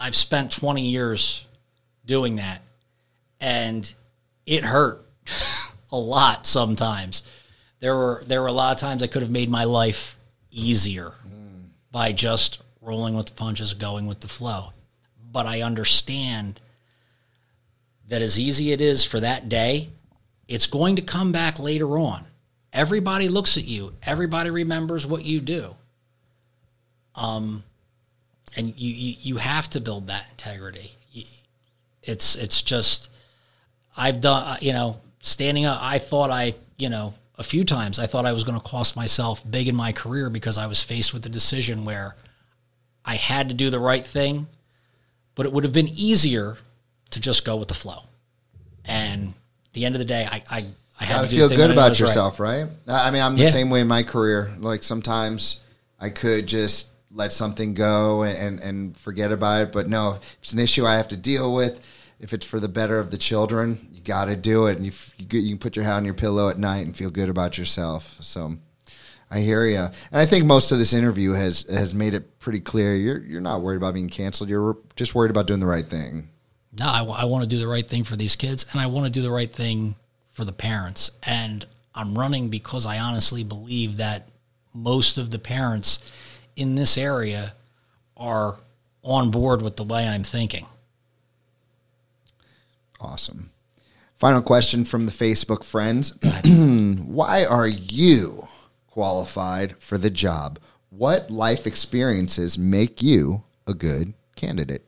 I've spent 20 years doing that and it hurt a lot sometimes. There were there were a lot of times I could have made my life easier by just rolling with the punches, going with the flow. But I understand that as easy it is for that day, it's going to come back later on. Everybody looks at you. Everybody remembers what you do Um, and you, you you have to build that integrity. It's it's just I've done uh, you know standing up. I thought I you know a few times I thought I was going to cost myself big in my career because I was faced with a decision where I had to do the right thing, but it would have been easier to just go with the flow. And at the end of the day, I I, I had Gotta feel good that I know about is right. yourself, right? I mean, I'm the Yeah. same way in my career. Like sometimes I could just let something go and, and, and forget about it. But no, if it's an issue I have to deal with. If it's for the better of the children, you got to do it. And you, you, you can put your head on your pillow at night and feel good about yourself. So I hear you. And I think most of this interview has has made it pretty clear you're you're not worried about being canceled. You're just worried about doing the right thing. no, I, want to do the right thing for these kids and I want to do the right thing for the parents. And I'm running because I honestly believe that most of the parents in this area are on board with the way I'm thinking. Awesome. Final question from the Facebook friends. Why are you qualified for the job? What life experiences make you a good candidate?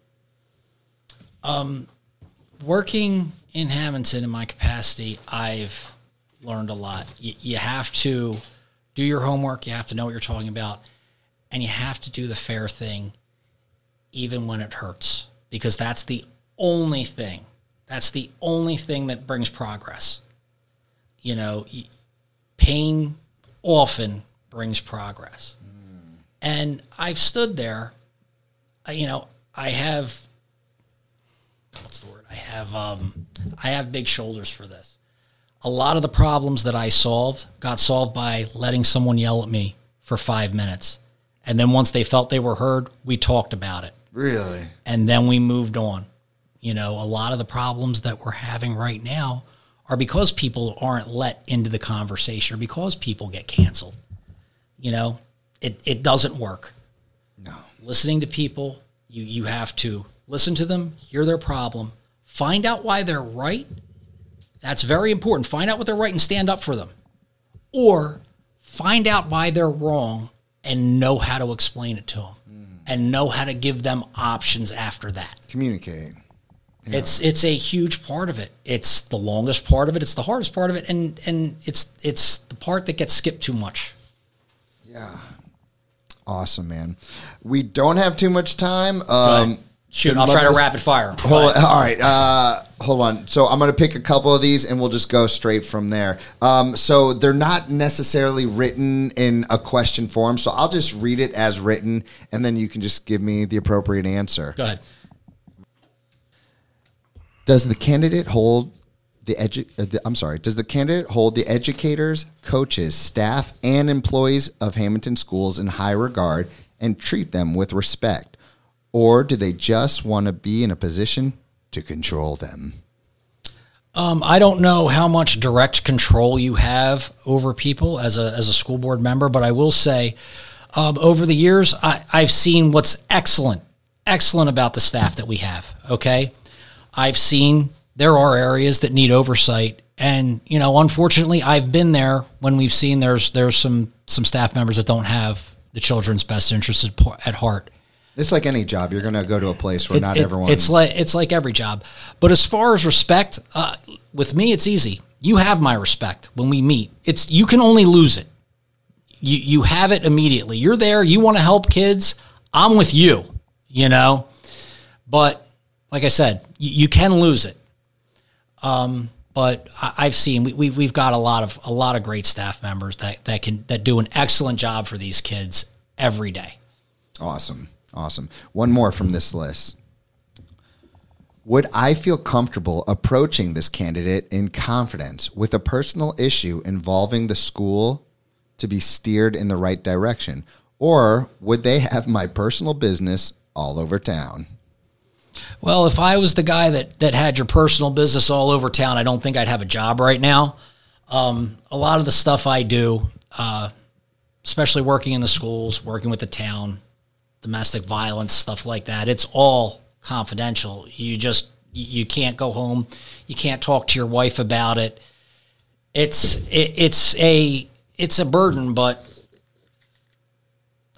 Um, working in Hammonton in my capacity, I've learned a lot. You, you have to do your homework, you have to know what you're talking about, and you have to do the fair thing even when it hurts because that's the only thing. That's the only thing that brings progress. You know, y- pain often brings progress. And I've stood there, you know, I have what's the word? I have um, I have big shoulders for this. A lot of the problems that I solved got solved by letting someone yell at me for five minutes, and then once they felt they were heard, we talked about it, Really? and then we moved on. You know, a lot of the problems that we're having right now are because people aren't let into the conversation, or because people get canceled. You know, it it doesn't work No. listening to people you you have to listen to them hear their problem find out why they're right that's very important find out what they're right and stand up for them or find out why they're wrong and know how to explain it to them mm. and know how to give them options after that Communicate. It's it's a huge part of it it's the longest part of it it's the hardest part of it and and it's it's the part that gets skipped too much Yeah. Awesome, man. We don't have too much time. Um, shoot i'll try to rapid fire Hold on, all right. Uh, hold on. So I'm going to pick a couple of these and we'll just go straight from there. Um, so they're not necessarily written in a question form. So I'll just read it as written and then you can just give me the appropriate answer. go ahead Does the candidate hold the edu- uh, the, I'm sorry, does the candidate hold the educators, coaches, staff, and employees of Hammonton schools in high regard and treat them with respect? Or do they just want to be in a position to control them? Um, I don't know how much direct control you have over people as a as a school board member, but I will say, um, over the years, I, I've seen what's excellent, excellent about the staff that we have. Okay, I've seen there are areas that need oversight, and you know, unfortunately, I've been there when we've seen there's there's some some staff members that don't have the children's best interests at, heart. It's like any job. You're going to go to a place where It- not it- everyone. It's like it's like every job, but as far as respect, uh, with me, it's easy. You have my respect when we meet. It's you can only lose it. You you have it immediately. You're there. You want to help kids. I'm with you. You know, but like I said, you, you can lose it. Um, but I, I've seen we, we we've got a lot of a lot of great staff members that that can that do an excellent job for these kids every day. Awesome. Awesome. One more from this list. Would I feel comfortable approaching this candidate in confidence with a personal issue involving the school to be steered in the right direction? Or would they have my personal business all over town? Well, if I was the guy that that had your personal business all over town, I don't think I'd have a job right now. Um, a lot of the stuff I do, uh, especially working in the schools, working with the town, domestic violence stuff like that, it's all confidential. You just you can't go home, you can't talk to your wife about it. It's it, it's a it's a burden, but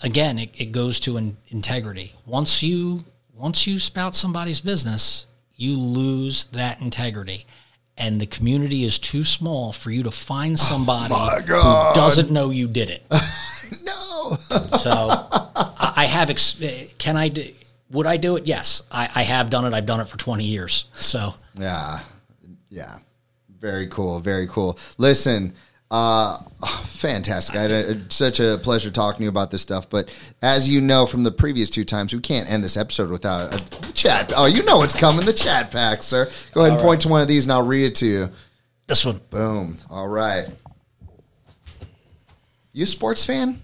again, it, it goes to in, integrity. Once you once you spout somebody's business, you lose that integrity. And the community is too small for you to find somebody who doesn't know you did it. No. So I I have. Ex- eh, can I do? Would I do it? Yes, I, I have done it. I've done it for twenty years. So Yeah. Yeah. Very cool. Very cool. Listen, uh, fantastic. I had a, such a pleasure talking to you about this stuff. But as you know from the previous two times, we can't end this episode without a chat. Oh, you know what's coming the chat pack, sir. Go ahead and point to one of these and I'll read it to you. this one. Boom. All right. You a sports fan?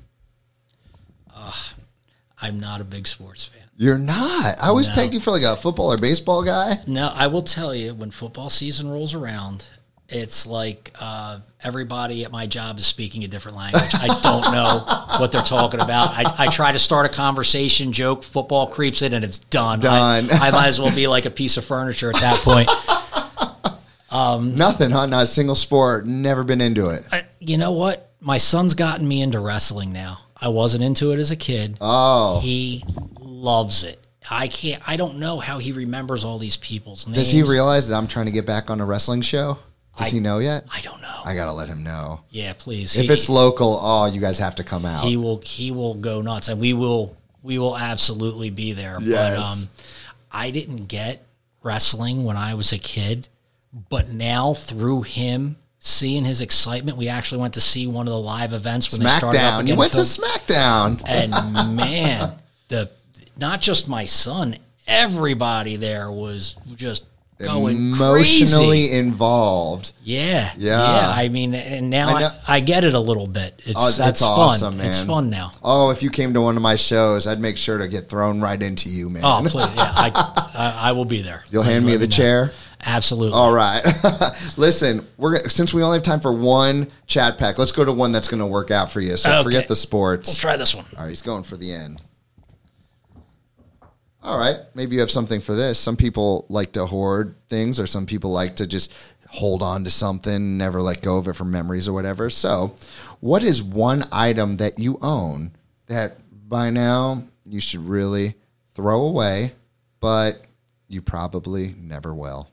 I'm not a big sports fan. You're not. I always No. pegged you for like a football or baseball guy. No, I will tell you when football season rolls around, it's like uh, everybody at my job is speaking a different language. I don't know what they're talking about. I, I try to start a conversation, joke, football creeps in, and it's done. Done. I, I might as well be like a piece of furniture at that point. Nothing, huh? Not a single sport. Never been into it. I- you know what? My son's gotten me into wrestling now. I wasn't into it as a kid. Oh. He loves it. I can't. I don't know how he remembers all these people's names. Does he realize that I'm trying to get back on a wrestling show? Does he know yet? I don't know. I gotta let him know. yeah, please. If He- it's local, oh, you guys have to come out. he will he will go nuts and we will we will absolutely be there but Yes. um i didn't get wrestling when i was a kid but now through him seeing his excitement. We actually went to see one of the live events when they started up SmackDown. again. You went to SmackDown. and man, the not just my son, everybody there was just going Emotionally crazy. involved. Yeah, Yeah. yeah. I mean, and now I I, know- I, get it a little bit. It's Oh, that's it's awesome, fun. It's fun now. Oh, if you came to one of my shows, I'd make sure to get thrown right into you, man. Oh, please, yeah, I, I, I will be there. You'll hand me the chair. Absolutely. All right. Listen, we're since we only have time for one chat pack, let's go to one that's going to work out for you. So Okay. forget the sports. We'll try this one. All right, he's going for the end. All right, maybe you have something for this. Some people like to hoard things, or some people like to just hold on to something, never let go of it for memories or whatever. So, what is one item that you own that by now you should really throw away, but you probably never will?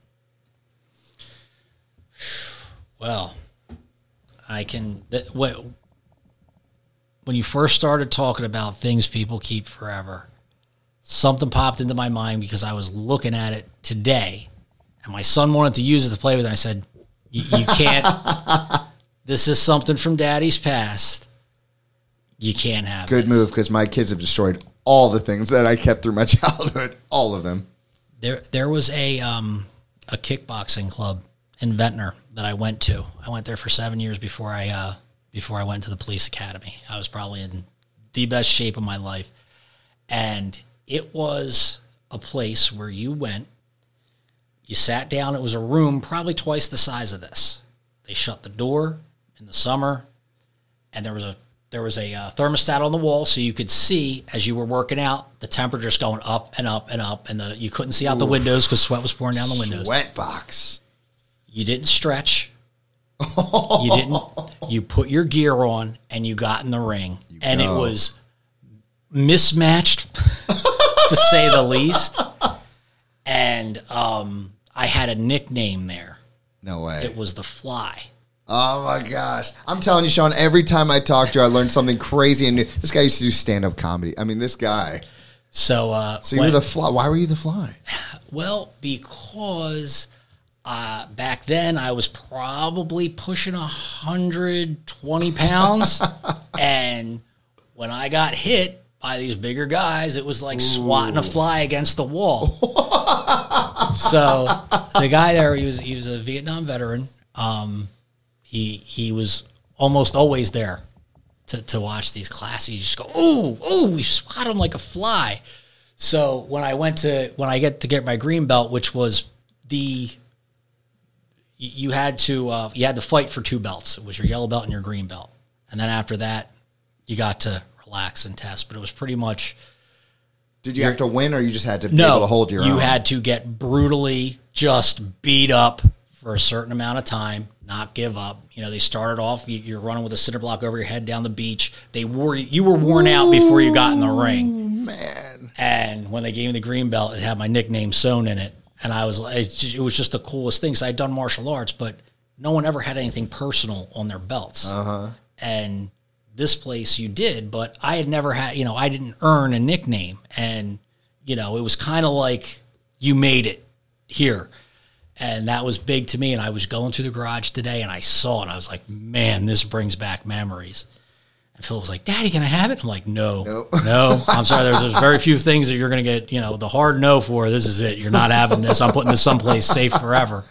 Well, I can. Th- what, when you first started talking about things people keep forever, something popped into my mind because I was looking at it today, and my son wanted to use it to play with. it. And I said, "You you can't. this is something from Daddy's past. You can't have Good this." move because my kids have destroyed all the things that I kept through my childhood, all of them. There, there was a um, a kickboxing club in Ventnor that I went to. I went there for seven years before I uh, before I went to the police academy. I was probably in the best shape of my life, and it was a place where you went, you sat down. It was a room probably twice the size of this. They shut the door in the summer, and there was a there was a uh, thermostat on the wall, so you could see as you were working out the temperature just going up and up and up, and the you couldn't see out the windows because sweat was pouring down the windows. Wet box. You didn't stretch. you didn't. You put your gear on and you got in the ring, and it was mismatched, to say the least. And um, I had a nickname there. No way. It was the Fly. Oh my gosh. I'm telling you, Sean, every time I talk to you, I learn something crazy and new. This guy used to do stand up comedy. I mean, this guy. So, uh, So you were the fly. Why were you the fly? Well, because uh, back then I was probably pushing 120 pounds. and when I got hit by these bigger guys, it was like swatting a fly against the wall. so the guy there, he was, he was a Vietnam veteran. Um, he, he was almost always there to, to watch these classes. You just go, ooh, ooh, you swat him like a fly. So when I went to when I get to get my green belt, which was the you had to uh, you had to fight for two belts. It was your yellow belt and your green belt, and then after that, you got to relax and test. But it was pretty much Did you have to win or you just had to be no. able to hold your you own? had to get brutally just beat up for a certain amount of time, not give up. You know, they started off you, you're running with a cinder block over your head down the beach. They wore you were worn out before you got in the ring. Man. And when they gave me the green belt, it had my nickname sewn in it. And I was like, it was just the coolest thing. So I'd done martial arts, but no one ever had anything personal on their belts. Uh-huh. And this place you did, but I had never had, you know, I didn't earn a nickname. And, you know, it was kind of like you made it here. And that was big to me. And I was going through the garage today and I saw it. I was like, man, this brings back memories. And Phil was like, Daddy, can I have it? I'm like, no, Nope. no. I'm sorry. There's, there's very few things that you're going to get, you know, the hard no for. This is it. You're not having this. I'm putting this someplace safe forever.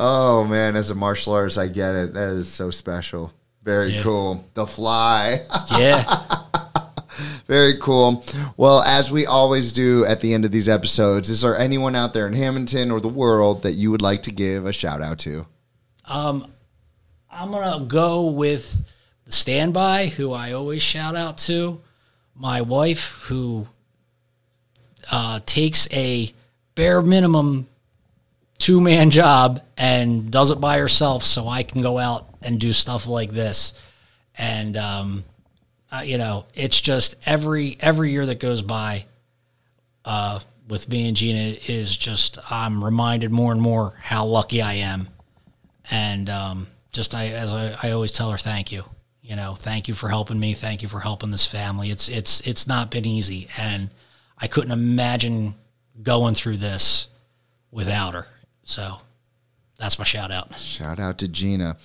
Oh man, as a martial artist, I get it. That is so special. Very Yeah. cool. The fly. Yeah. Very cool. Well, as we always do at the end of these episodes, is there anyone out there in Hammonton or the world that you would like to give a shout out to? Um, I'm going to go with the standby, who I always shout out to, my wife, who uh, takes a bare minimum two man job and does it by herself so I can go out and do stuff like this. And, um, uh, you know, it's just every every year that goes by uh, with me and Gina is just I'm reminded more and more how lucky I am and um, just I as I, I always tell her thank you you know thank you for helping me thank you for helping this family it's it's it's not been easy and I couldn't imagine going through this without her so that's my shout out. Shout out to Gina.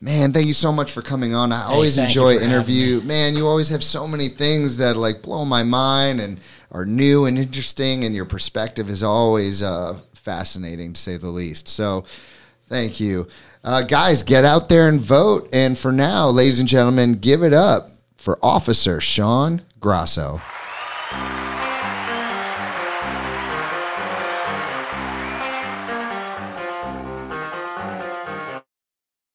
Man, thank you so much for coming on. I always you enjoy interview. Man, you always have so many things that like blow my mind and are new and interesting, and your perspective is always uh, fascinating to say the least. So, thank you, uh, guys. Get out there and vote. And for now, ladies and gentlemen, give it up for Officer Sean Grasso.